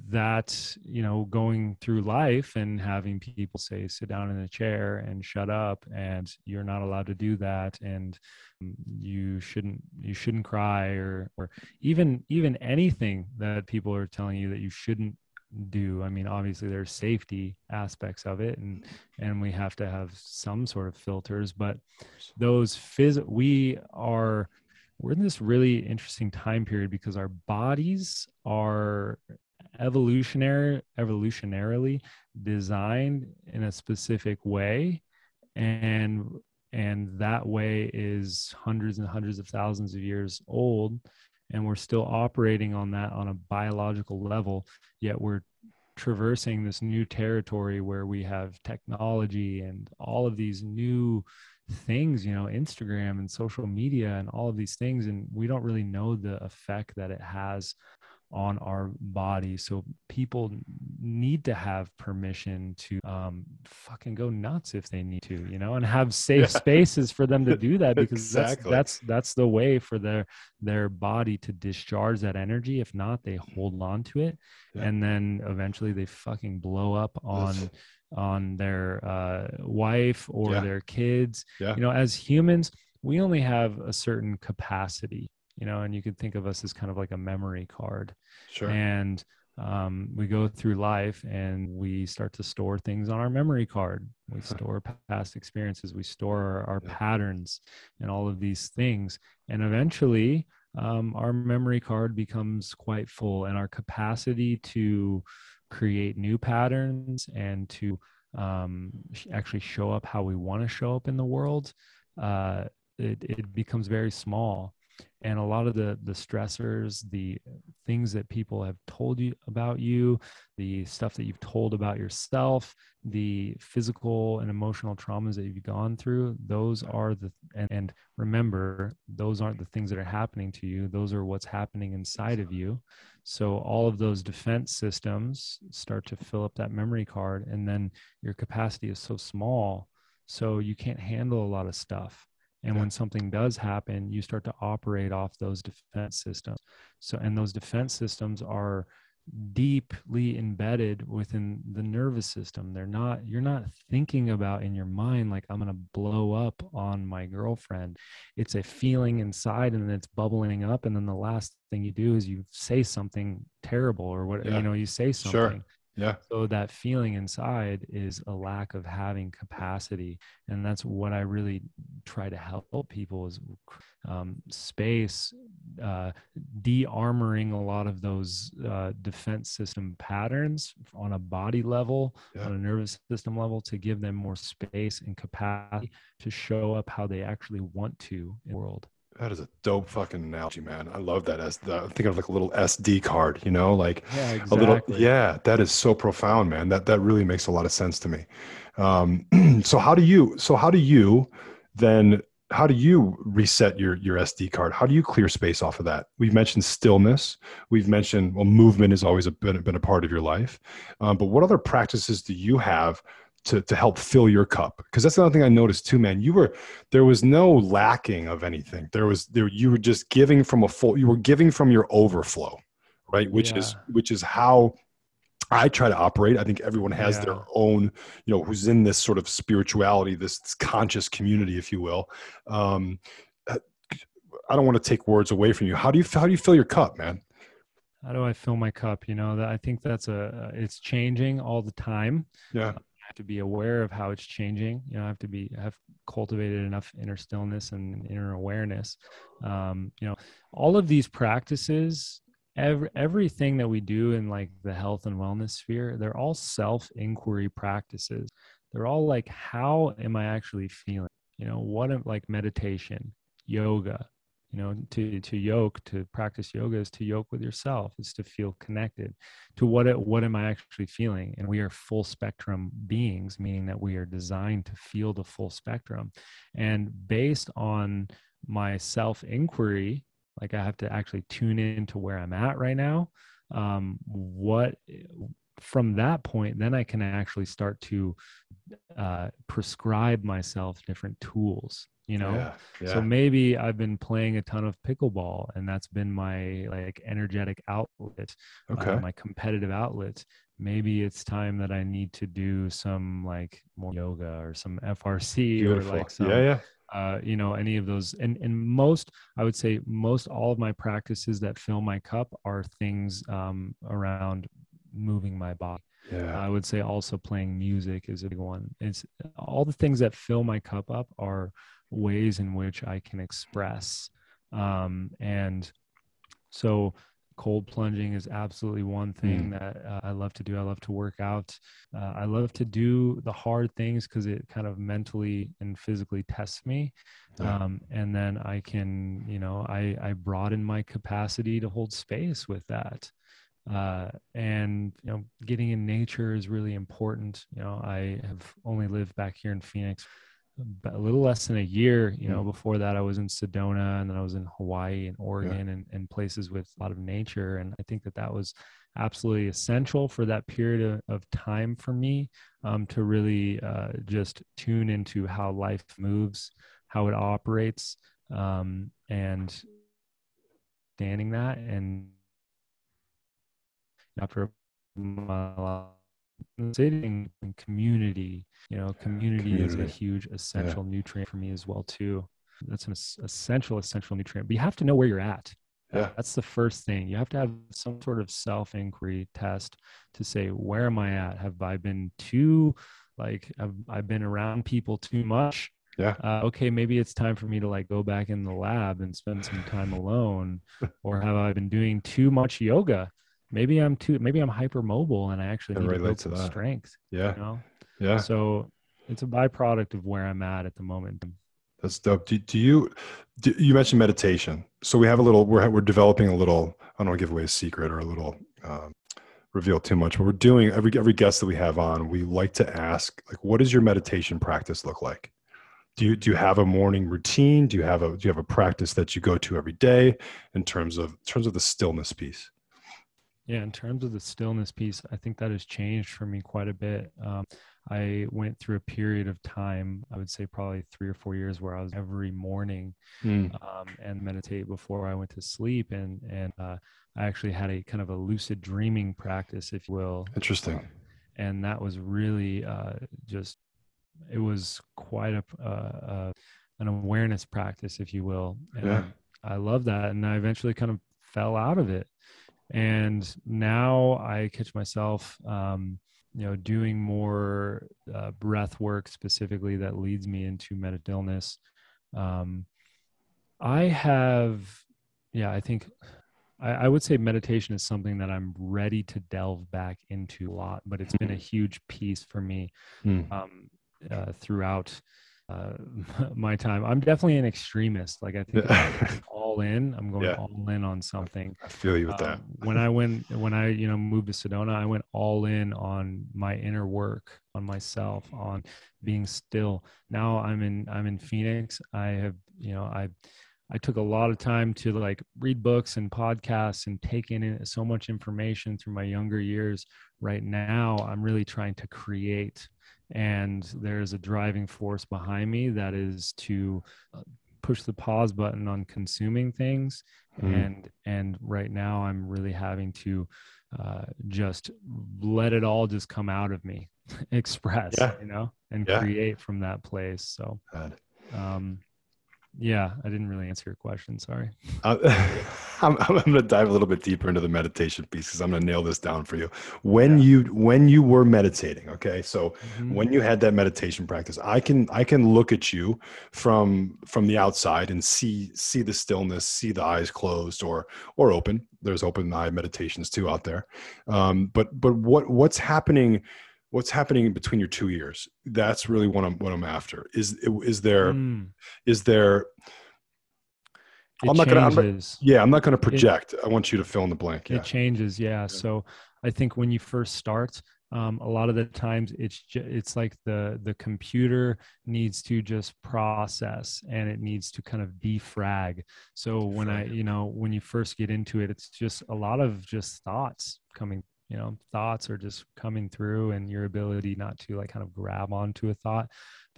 that you know going through life and having people say sit down in a chair and shut up and you're not allowed to do that and mm, you shouldn't you shouldn't cry or or even even anything that people are telling you that you shouldn't do. I mean obviously there's safety aspects of it and and we have to have some sort of filters but those phys we are we're in this really interesting time period because our bodies are evolutionary evolutionarily designed in a specific way and and that way is hundreds and hundreds of thousands of years old and we're still operating on that on a biological level yet we're traversing this new territory where we have technology and all of these new things you know instagram and social media and all of these things and we don't really know the effect that it has on our body. So people need to have permission to um, fucking go nuts if they need to, you know, and have safe yeah. spaces for them to do that because exactly. that's, that's that's the way for their their body to discharge that energy. If not, they hold on to it, yeah. and then eventually they fucking blow up on. On their uh, wife or yeah. their kids you know as humans we only have a certain capacity you know, and you could think of us as kind of like a memory card. Sure. And um, we go through life and we start to store things on our memory card. We store past experiences, we store our, our yeah. patterns and all of these things. And eventually, um, our memory card becomes quite full, and our capacity to create new patterns and to um, actually show up how we want to show up in the world, uh, it, it becomes very small and a lot of the the stressors the things that people have told you about you the stuff that you've told about yourself the physical and emotional traumas that you've gone through those are the and, and remember those aren't the things that are happening to you. Those are what's happening inside of you. So all of those defense systems start to fill up that memory card and then your capacity is so small so you can't handle a lot of stuff and yeah. when something does happen, you start to operate off those defense systems. So, and those defense systems are deeply embedded within the nervous system. They're not, you're not thinking about in your mind, like, I'm going to blow up on my girlfriend. It's a feeling inside and then it's bubbling up. And then the last thing you do is you say something terrible or what, yeah. you know, you say something. Sure. Yeah. So that feeling inside is a lack of having capacity. And that's what I really try to help people is um, space, uh, de-armoring a lot of those uh, defense system patterns on a body level, yeah. on a nervous system level to give them more space and capacity to show up how they actually want to in the world. That is a dope fucking analogy, man. I love that. As the, I'm thinking of like a little SD card, you know, like yeah, exactly. a little. Yeah, that is so profound, man. That that really makes a lot of sense to me. Um, so how do you? So how do you then? How do you reset your your SD card? How do you clear space off of that? We've mentioned stillness. We've mentioned well, movement has always been been a part of your life. Um, but what other practices do you have to to help fill your cup. Because that's another thing i noticed too man. You were there was no lacking of anything. There was there you were just giving from a full you were giving from your overflow right? Which yeah. is which is how i try to operate. I think everyone has yeah. their own you know who's in this sort of spirituality this, conscious community if you will. Um i don't want to take words away from you. How do you how do you fill your cup man? How do I fill my cup? You know, that I think that's a it's changing all the time. Yeah have to be aware of how it's changing. You know, I have to be have cultivated enough inner stillness and inner awareness. Um, you know, all of these practices, every everything that we do in like the health and wellness sphere, they're all self inquiry practices. They're all like, how am I actually feeling? You know, what like meditation, yoga, you know to to yoke to practice yoga is to yoke with yourself is to feel connected to what what am i actually feeling? And we are full spectrum beings meaning that we are designed to feel the full spectrum. And based on my self inquiry like i have to actually tune in to where i'm at right now um, what from that point, then I can actually start to uh, prescribe myself different tools. You know, Yeah. Yeah. so maybe I've been playing a ton of pickleball, and that's been my like energetic outlet, uh, okay. my competitive outlet. Maybe it's time that I need to do some like more yoga or some FRC Beautiful. or like some yeah. Yeah. uh, you know, any of those. And and most, I would say, most all of my practices that fill my cup are things um, around moving my body. Yeah. I would say also playing music is a big one. It's all the things that fill my cup up are ways in which I can express. Um, and so cold plunging is absolutely one thing that uh, I love to do. I love to work out. Uh, I love to do the hard things because it kind of mentally and physically tests me. Yeah. Um, and then I can, you know, I, I broaden my capacity to hold space with that uh, and you know getting in nature is really important. You know i have only lived back here in phoenix a little less than a year you know before that i was in sedona and then i was in hawaii and oregon and, and places with a lot of nature and i think that that was absolutely essential for that period of, of time for me um, to really uh, just tune into how life moves how it operates um, and standing that and after my sitting in community you know community, is a huge essential nutrient for me as well too. That's an essential essential nutrient but you have to know where you're at. Yeah. that's the first thing. You have to have some sort of self inquiry test to say where am i at? Have i been too like have i been around people too much? Yeah. uh, okay maybe it's time for me to like go back in the lab and spend some time alone or have i been doing too much yoga maybe i'm too maybe i'm hypermobile and i actually need to build some strength Yeah. you know Yeah. so it's a byproduct of where i'm at at the moment That's dope. Do, do you do, you mentioned meditation? So we have a little. We're we're developing a little. I don't want to give away a secret or a little um, reveal too much. But we're doing every every guest that we have on. We like to ask like, what does your meditation practice look like? Do you do you have a morning routine? Do you have a do you have a practice that you go to every day in terms of in terms of the stillness piece? Yeah, in terms of the stillness piece, I think that has changed for me quite a bit. Um, I went through a period of time, I would say probably three or four years, where I was every morning Mm, um, and meditate before I went to sleep, and and uh, I actually had a kind of a lucid dreaming practice, if you will, interesting. and that was really uh, just it was quite a uh, uh, an awareness practice, if you will. And Yeah. I love that, and I eventually kind of fell out of it, and now I catch myself, um, you know, doing more uh, breath work specifically that leads me into mental illness. Um, I have, yeah, I think I, I would say meditation is something that I'm ready to delve back into a lot, but it's been a huge piece for me Mm, um, uh, throughout uh, my time. I'm definitely an extremist. Like I think if I'm Yeah. All in. I'm going Yeah. all in on something. I feel you with that. Um, when I went, when I you know moved to Sedona, I went all in on my inner work, on myself, on being still. Now I'm in I'm in Phoenix. I have you know I I took a lot of time to like read books and podcasts and take in so much information through my younger years. Right now, I'm really trying to create, and there's a driving force behind me that is to uh, push the pause button on consuming things Mhm. and and right now i'm really having to uh, just let it all just come out of me express Yeah. you know and Yeah. create from that place so um yeah i didn't really answer your question sorry Uh, I'm, I'm going to dive a little bit deeper into the meditation piece because I'm going to nail this down for you. When you when you were meditating, okay, so Mhm. when you had that meditation practice, I can I can look at you from from the outside and see see the stillness, see the eyes closed or or open. There's open eye meditations too out there, um, but but what what's happening? What's happening between your two ears? That's really what I'm what I'm after. Is is there Mm. is there it I'm not gonna- I'm not- yeah, I'm not going to project. I want you to fill in the blank. Yeah. it changes yeah. so i think when you first start um, a lot of the times it's ju- it's like the the computer needs to just process and it needs to kind of defrag so when i you know when you first get into it it's just a lot of just thoughts coming you know thoughts are just coming through and your ability not to like kind of grab onto a thought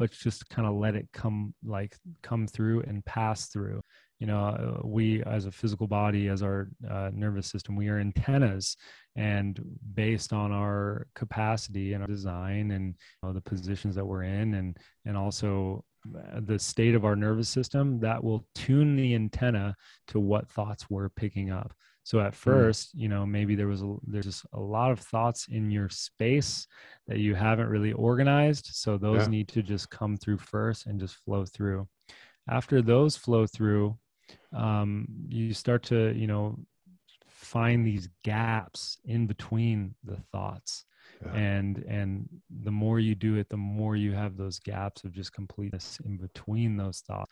but just kind of let it come like come through and pass through. You know uh, we as a physical body as our uh, nervous system we are antennas and based on our capacity and our design and you know, the positions that we're in and and also uh, the state of our nervous system that will tune the antenna to what thoughts we're picking up so at 1st mm. you know maybe there was a, there's just a lot of thoughts in your space that you haven't really organized so those yeah. need to just come through first and just flow through after those flow through um, you start to you know find these gaps in between the thoughts yeah. and and the more you do it the more you have those gaps of just completeness in between those thoughts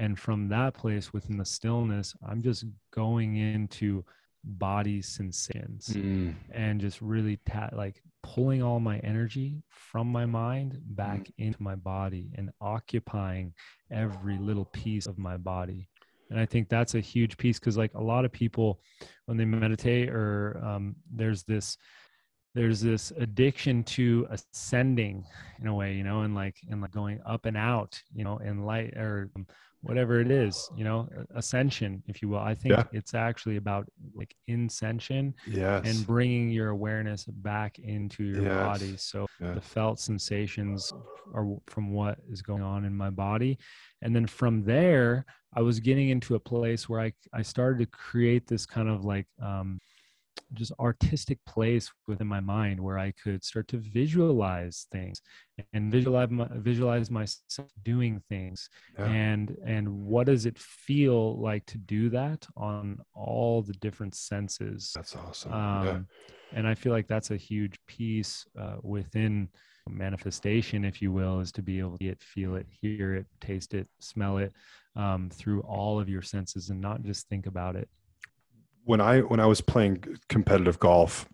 and from that place within the stillness i'm just going into body sensations mm. and just really ta- like pulling all my energy from my mind back mm. into my body and occupying every little piece of my body and i think that's a huge piece because like a lot of people when they meditate or um, there's this there's this addiction to ascending in a way you know and like and like going up and out you know in light or um, whatever it is you know ascension if you will i think yeah. it's actually about like incension yes. and bringing your awareness back into your yes. body so yes. the felt sensations are from what is going on in my body and then from there i was getting into a place where i i started to create this kind of like um just artistic place within my mind where I could start to visualize things and visualize my, visualize myself doing things yeah. and and what does it feel like to do that on all the different senses that's awesome um, yeah. and I feel like that's a huge piece uh, within manifestation if you will is to be able to see it feel it hear it taste it smell it um, through all of your senses and not just think about it when I when I was playing competitive golf,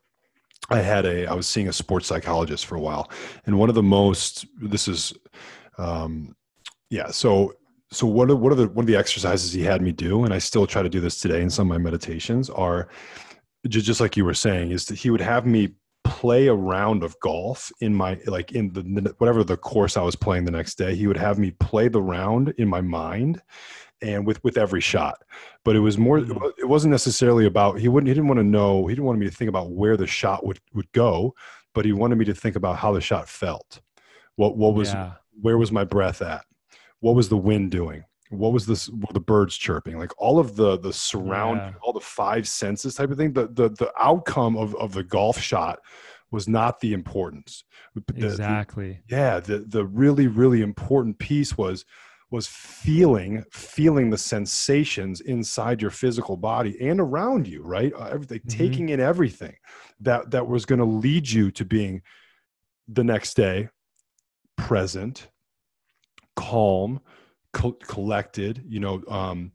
I had a I was seeing a sports psychologist for a while, and one of the most this is, um, yeah. So so what are, what are the one of the exercises he had me do, and I still try to do this today in some of my meditations are just, just like you were saying is that he would have me play a round of golf in my like in the whatever the course I was playing the next day. He would have me play the round in my mind and with with every shot but it was more mm. it wasn't necessarily about he wouldn't he didn't want to know he didn't want me to think about where the shot would would go but he wanted me to think about how the shot felt what what was yeah. where was my breath at what was the wind doing what was this the birds chirping like all of the the surround yeah. all the five senses type of thing the the the outcome of of the golf shot was not the importance the, exactly the, yeah the the really really important piece was was feeling feeling the sensations inside your physical body and around you right uh, everything mm-hmm. taking in everything that that was going to lead you to being the next day present calm co- collected you know um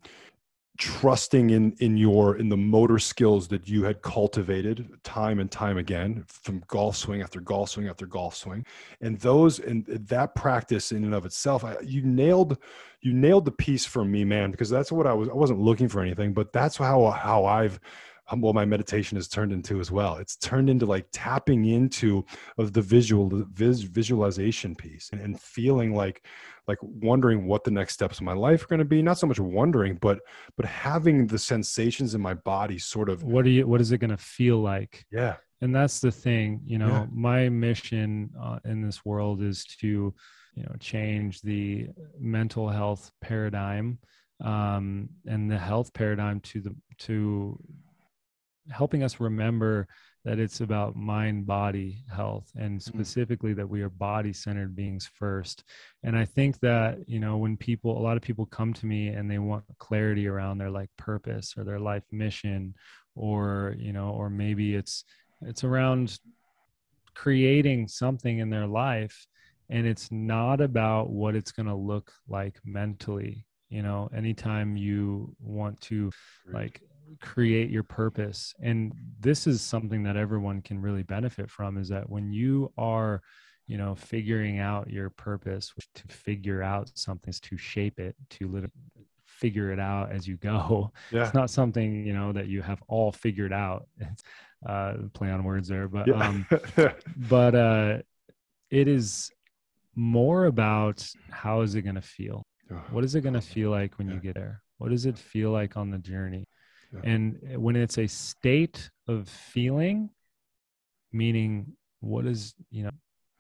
trusting in in your in the motor skills that you had cultivated time and time again from golf swing after golf swing after golf swing. And those and that practice in and of itself I, you nailed you nailed the piece for me man because that's what i was i wasn't looking for anything but that's how how i've well my meditation has turned into as well. It's turned into like tapping into of the visual vis, visualization piece and, and feeling like like wondering what the next steps of my life are going to be. Not so much wondering but but having the sensations in my body sort of what are you what is it going to feel like? Yeah. And that's the thing you know yeah. my mission uh, in this world is to you know change the mental health paradigm um, and the health paradigm to the to helping us remember that it's about mind body health and mm. specifically that we are body centered beings first and i think that you know when people a lot of people come to me and they want clarity around their like purpose or their life mission or you know or maybe it's it's around creating something in their life and it's not about what it's going to look like mentally you know anytime you want to like create your purpose. And this is something that everyone can really benefit from is that when you are you know figuring out your purpose to figure out something to shape it to live figure it out as you go. Yeah. it's not something you know that you have all figured out. It's uh, play on words there, but Yeah. um, but uh, it is more about how is it going to feel what is it going to feel like when you get there? What does it feel like on the journey And when it's a state of feeling meaning what is you know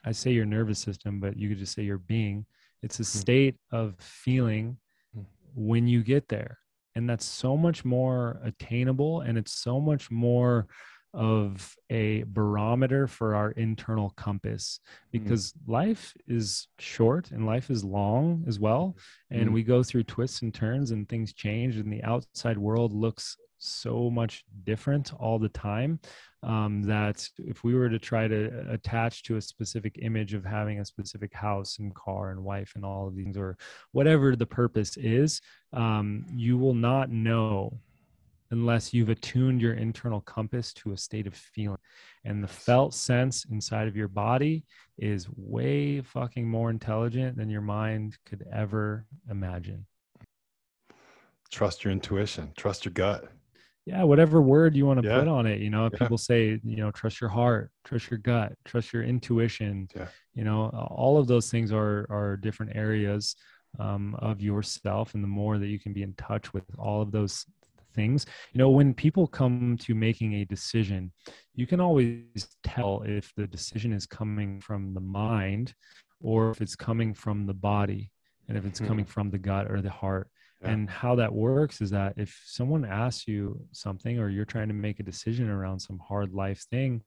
i say your nervous system but you could just say your being. It's a state of feeling Hmm. when you get there. And that's so much more attainable and it's so much more of a barometer for our internal compass because life is short and life is long as well. And Mm. we go through twists and turns and things change and the outside world looks so much different all the time um, that if we were to try to attach to a specific image of having a specific house and car and wife and all of these or whatever the purpose is um, you will not know unless you've attuned your internal compass to a state of feeling and the felt sense inside of your body is way fucking more intelligent than your mind could ever imagine trust your intuition, trust your gut. yeah whatever word you want to Yeah. put on it you know Yeah. people say you know trust your heart trust your gut trust your intuition Yeah. you know all of those things are are different areas um, of yourself and the more that you can be in touch with all of those things you know when people come to making a decision you can always tell if the decision is coming from the mind or if it's coming from the body and if it's Mhm. coming from the gut or the heart Yeah. and how that works is that if someone asks you something or you're trying to make a decision around some hard life thing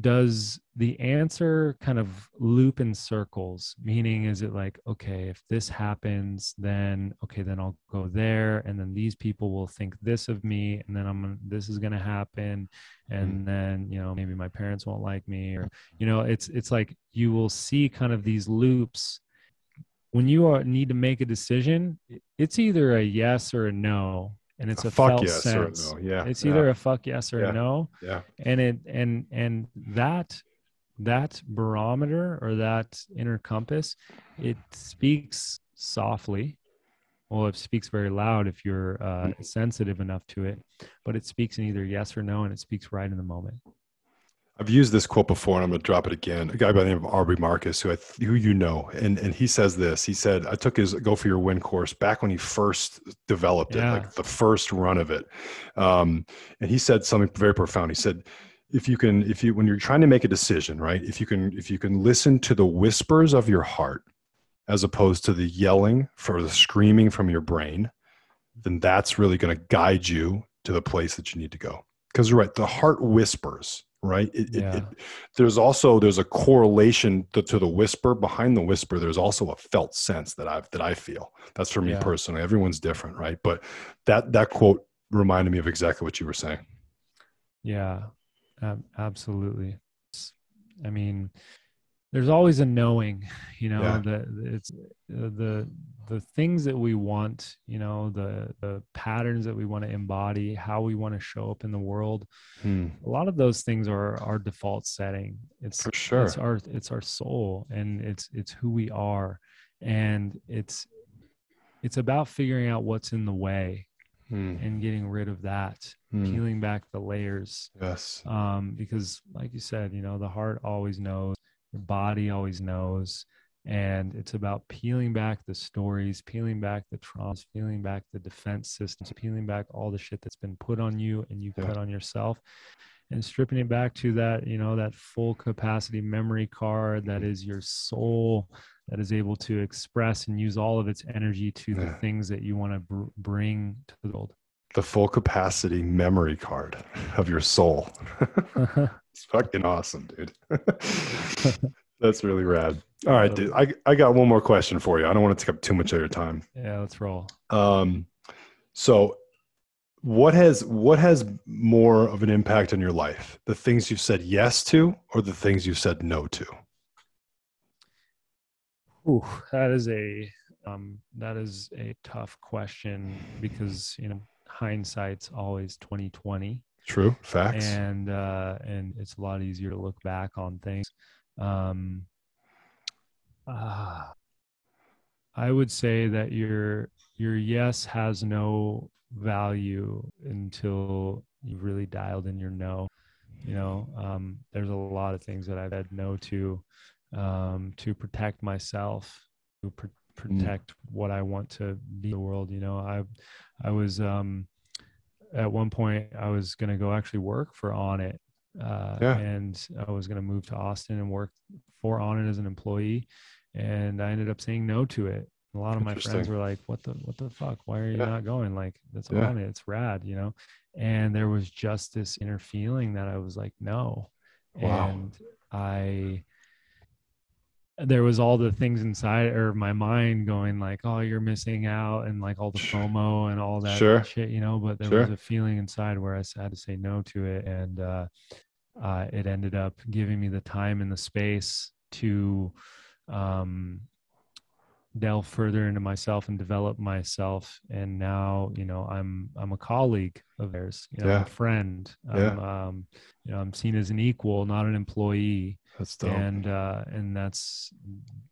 does the answer kind of loop in circles? Meaning is it like okay if this happens then okay then i'll go there and then these people will think this of me and then i'm gonna, this is going to happen and mm. then you know maybe my parents won't like me or you know it's it's like you will see kind of these loops. When you are, need to make a decision it's either a yes or a no and it's a, fuck felt yes sense or no. Yeah. it's yeah, either a fuck yes or Yeah. a no yeah. and it and and that that barometer or that inner compass it speaks softly well it speaks very loud if you're uh, Mm-hmm. sensitive enough to it but it speaks in either yes or no and it speaks right in the moment I've used this quote before, and I'm going to drop it again. A guy by the name of Aubrey Marcus, who I th- who you know, and and he says this. He said, "I took his Go for Your Win course back when he first developed it, like the first run of it." Um, and he said something very profound. He said, "If you can, if you when you're trying to make a decision, right? If you can, if you can listen to the whispers of your heart, as opposed to the yelling for the screaming from your brain, then that's really going to guide you to the place that you need to go." Because you're right, the heart whispers, right? It, it- Yeah. it, there's also there's a correlation to, to the whisper behind the whisper there's also a felt sense that i've that i feel that's for me Yeah. personally everyone's different right but that that quote reminded me of exactly what you were saying Yeah, ab- absolutely. I mean, there's always a knowing, you know, Yeah. that it's uh, the the things that we want, you know, the the patterns that we want to embody, how we want to show up in the world. Hmm, A lot of those things are our default setting. It's for sure. it's our it's our soul and it's it's who we are. And it's it's about figuring out what's in the way Hmm, and getting rid of that hmm, peeling back the layers. Yes. Um, because like you said you know the heart always knows the body always knows and it's about peeling back the stories peeling back the traumas peeling back the defense systems peeling back all the shit that's been put on you and you Yeah. put on yourself and stripping it back to that you know that full capacity memory card that mm-hmm. is your soul that is able to express and use all of its energy to the things that you want to br- bring to the world. The full capacity memory card of your soul it's fucking awesome dude. That's really rad. All right dude I, I got one more question for you. I don't want to take up too much of your time. Yeah let's roll. Um, so what has what has more of an impact on your life? The things you've said yes to or the things you've said no to? Ooh, that is a um, that is a tough question because you know hindsight's always twenty twenty, True. Facts. and uh, and it's a lot easier to look back on things. Um, ah, I would say that your your yes has no value until you've really dialed in your no. You know, um, there's a lot of things that I've had no to um, to protect myself, to pr- protect mm. what I want to be in the world. You know, I I was um, at one point I was going to go actually work for Onnit, uh, yeah. and I was going to move to Austin and work for Onnit as an employee, and I ended up saying no to it. A lot of my friends were like, "What the what the fuck? Why are you yeah. not going? Like that's yeah. on it. It's rad, you know." And there was just this inner feeling that I was like, "No," wow. and I there was all the things inside or my mind going like, "Oh, you're missing out," and like all the FOMO and all that sure. shit, you know. But there sure. was a feeling inside where I had to say no to it, and uh, uh, it ended up giving me the time and the space to um, delve further into myself and develop myself and now you know i'm i'm a colleague of theirs you know yeah. a friend yeah. I'm, um, you know i'm seen as an equal not an employee that's dope. and uh and that's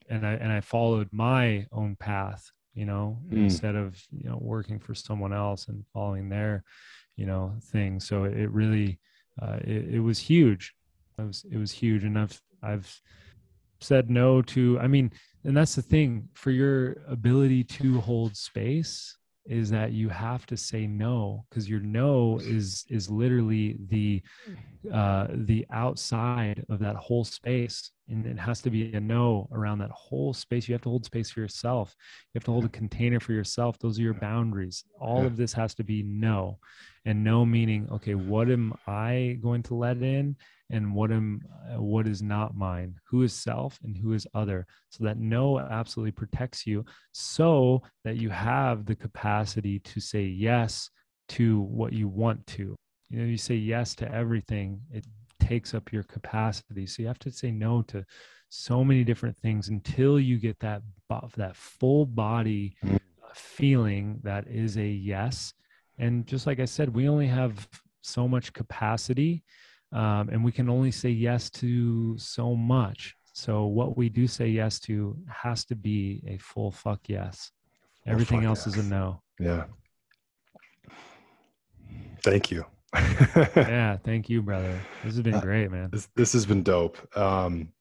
and i and i followed my own path you know mm. instead of you know working for someone else and following their you know thing so it really uh it, it was huge it was it was huge and i've i've said no to i mean and that's the thing for your ability to hold space is that you have to say no because your no is is literally the uh the outside of that whole space and it has to be a no around that whole space. You have to hold space for yourself. You have to hold a container for yourself. Those are your boundaries. All of this has to be no and no meaning okay what am i going to let in and what am uh, what is not mine? Who is self and who is other? So that no absolutely protects you so that you have the capacity to say yes to what you want to. You know you say yes to everything it takes up your capacity so you have to say no to so many different things until you get that that full body feeling that is a yes and just like i said we only have so much capacity um, and we can only say yes to so much. So what we do say yes to has to be a full fuck yes. Everything fuck else yes. is a no. Yeah. Thank you. Yeah, thank you, brother. This has been uh, great, man. This, this has been dope. Um,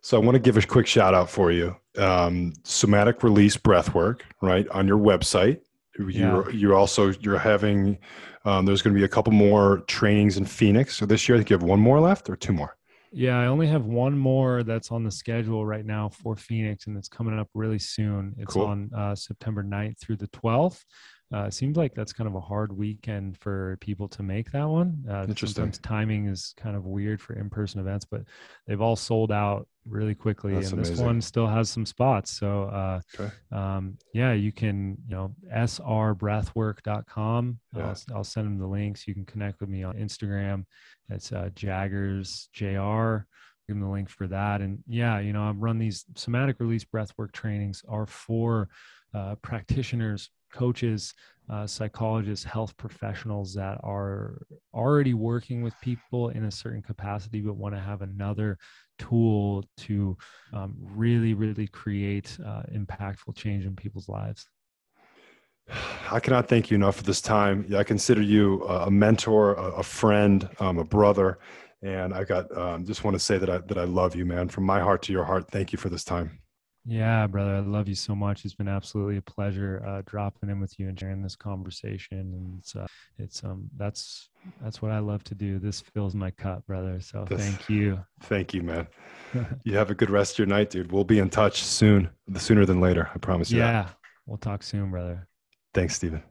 so I want to give a quick shout out for you. Um, somatic release breathwork, right on your website. You're yeah. you're also you're having um, there's going to be a couple more trainings in Phoenix. So this year, I think you have one more left or two more. Yeah, I only have one more that's on the schedule right now for Phoenix, and it's coming up really soon. It's cool. on uh, September 9th through the 12th. Uh, it seems like that's kind of a hard weekend for people to make that one. Uh, Interesting. Sometimes timing is kind of weird for in-person events, but they've all sold out really quickly, that's and amazing. this one still has some spots. So, uh, okay. um, yeah, you can, you know, srbreathwork.com. Yeah. I'll, I'll send them the links. You can connect with me on Instagram. It's uh, Jaggers Jr. Give them the link for that. And yeah, you know, I've run these somatic release breathwork trainings are for uh, practitioners coaches, uh, psychologists, health professionals that are already working with people in a certain capacity, but want to have another tool to um, really, really create uh, impactful change in people's lives. I cannot thank you enough for this time. I consider you a mentor, a friend, um, a brother, and I got um, just want to say that I that I love you, man, from my heart to your heart. Thank you for this time. Yeah, brother, I love you so much. It's been absolutely a pleasure uh, dropping in with you and sharing this conversation. And it's, uh, it's um, that's that's what I love to do. This fills my cup, brother. So this, thank you. Thank you, man. you have a good rest of your night, dude. We'll be in touch soon, the sooner than later. I promise you. Yeah, that. we'll talk soon, brother. Thanks, Steven.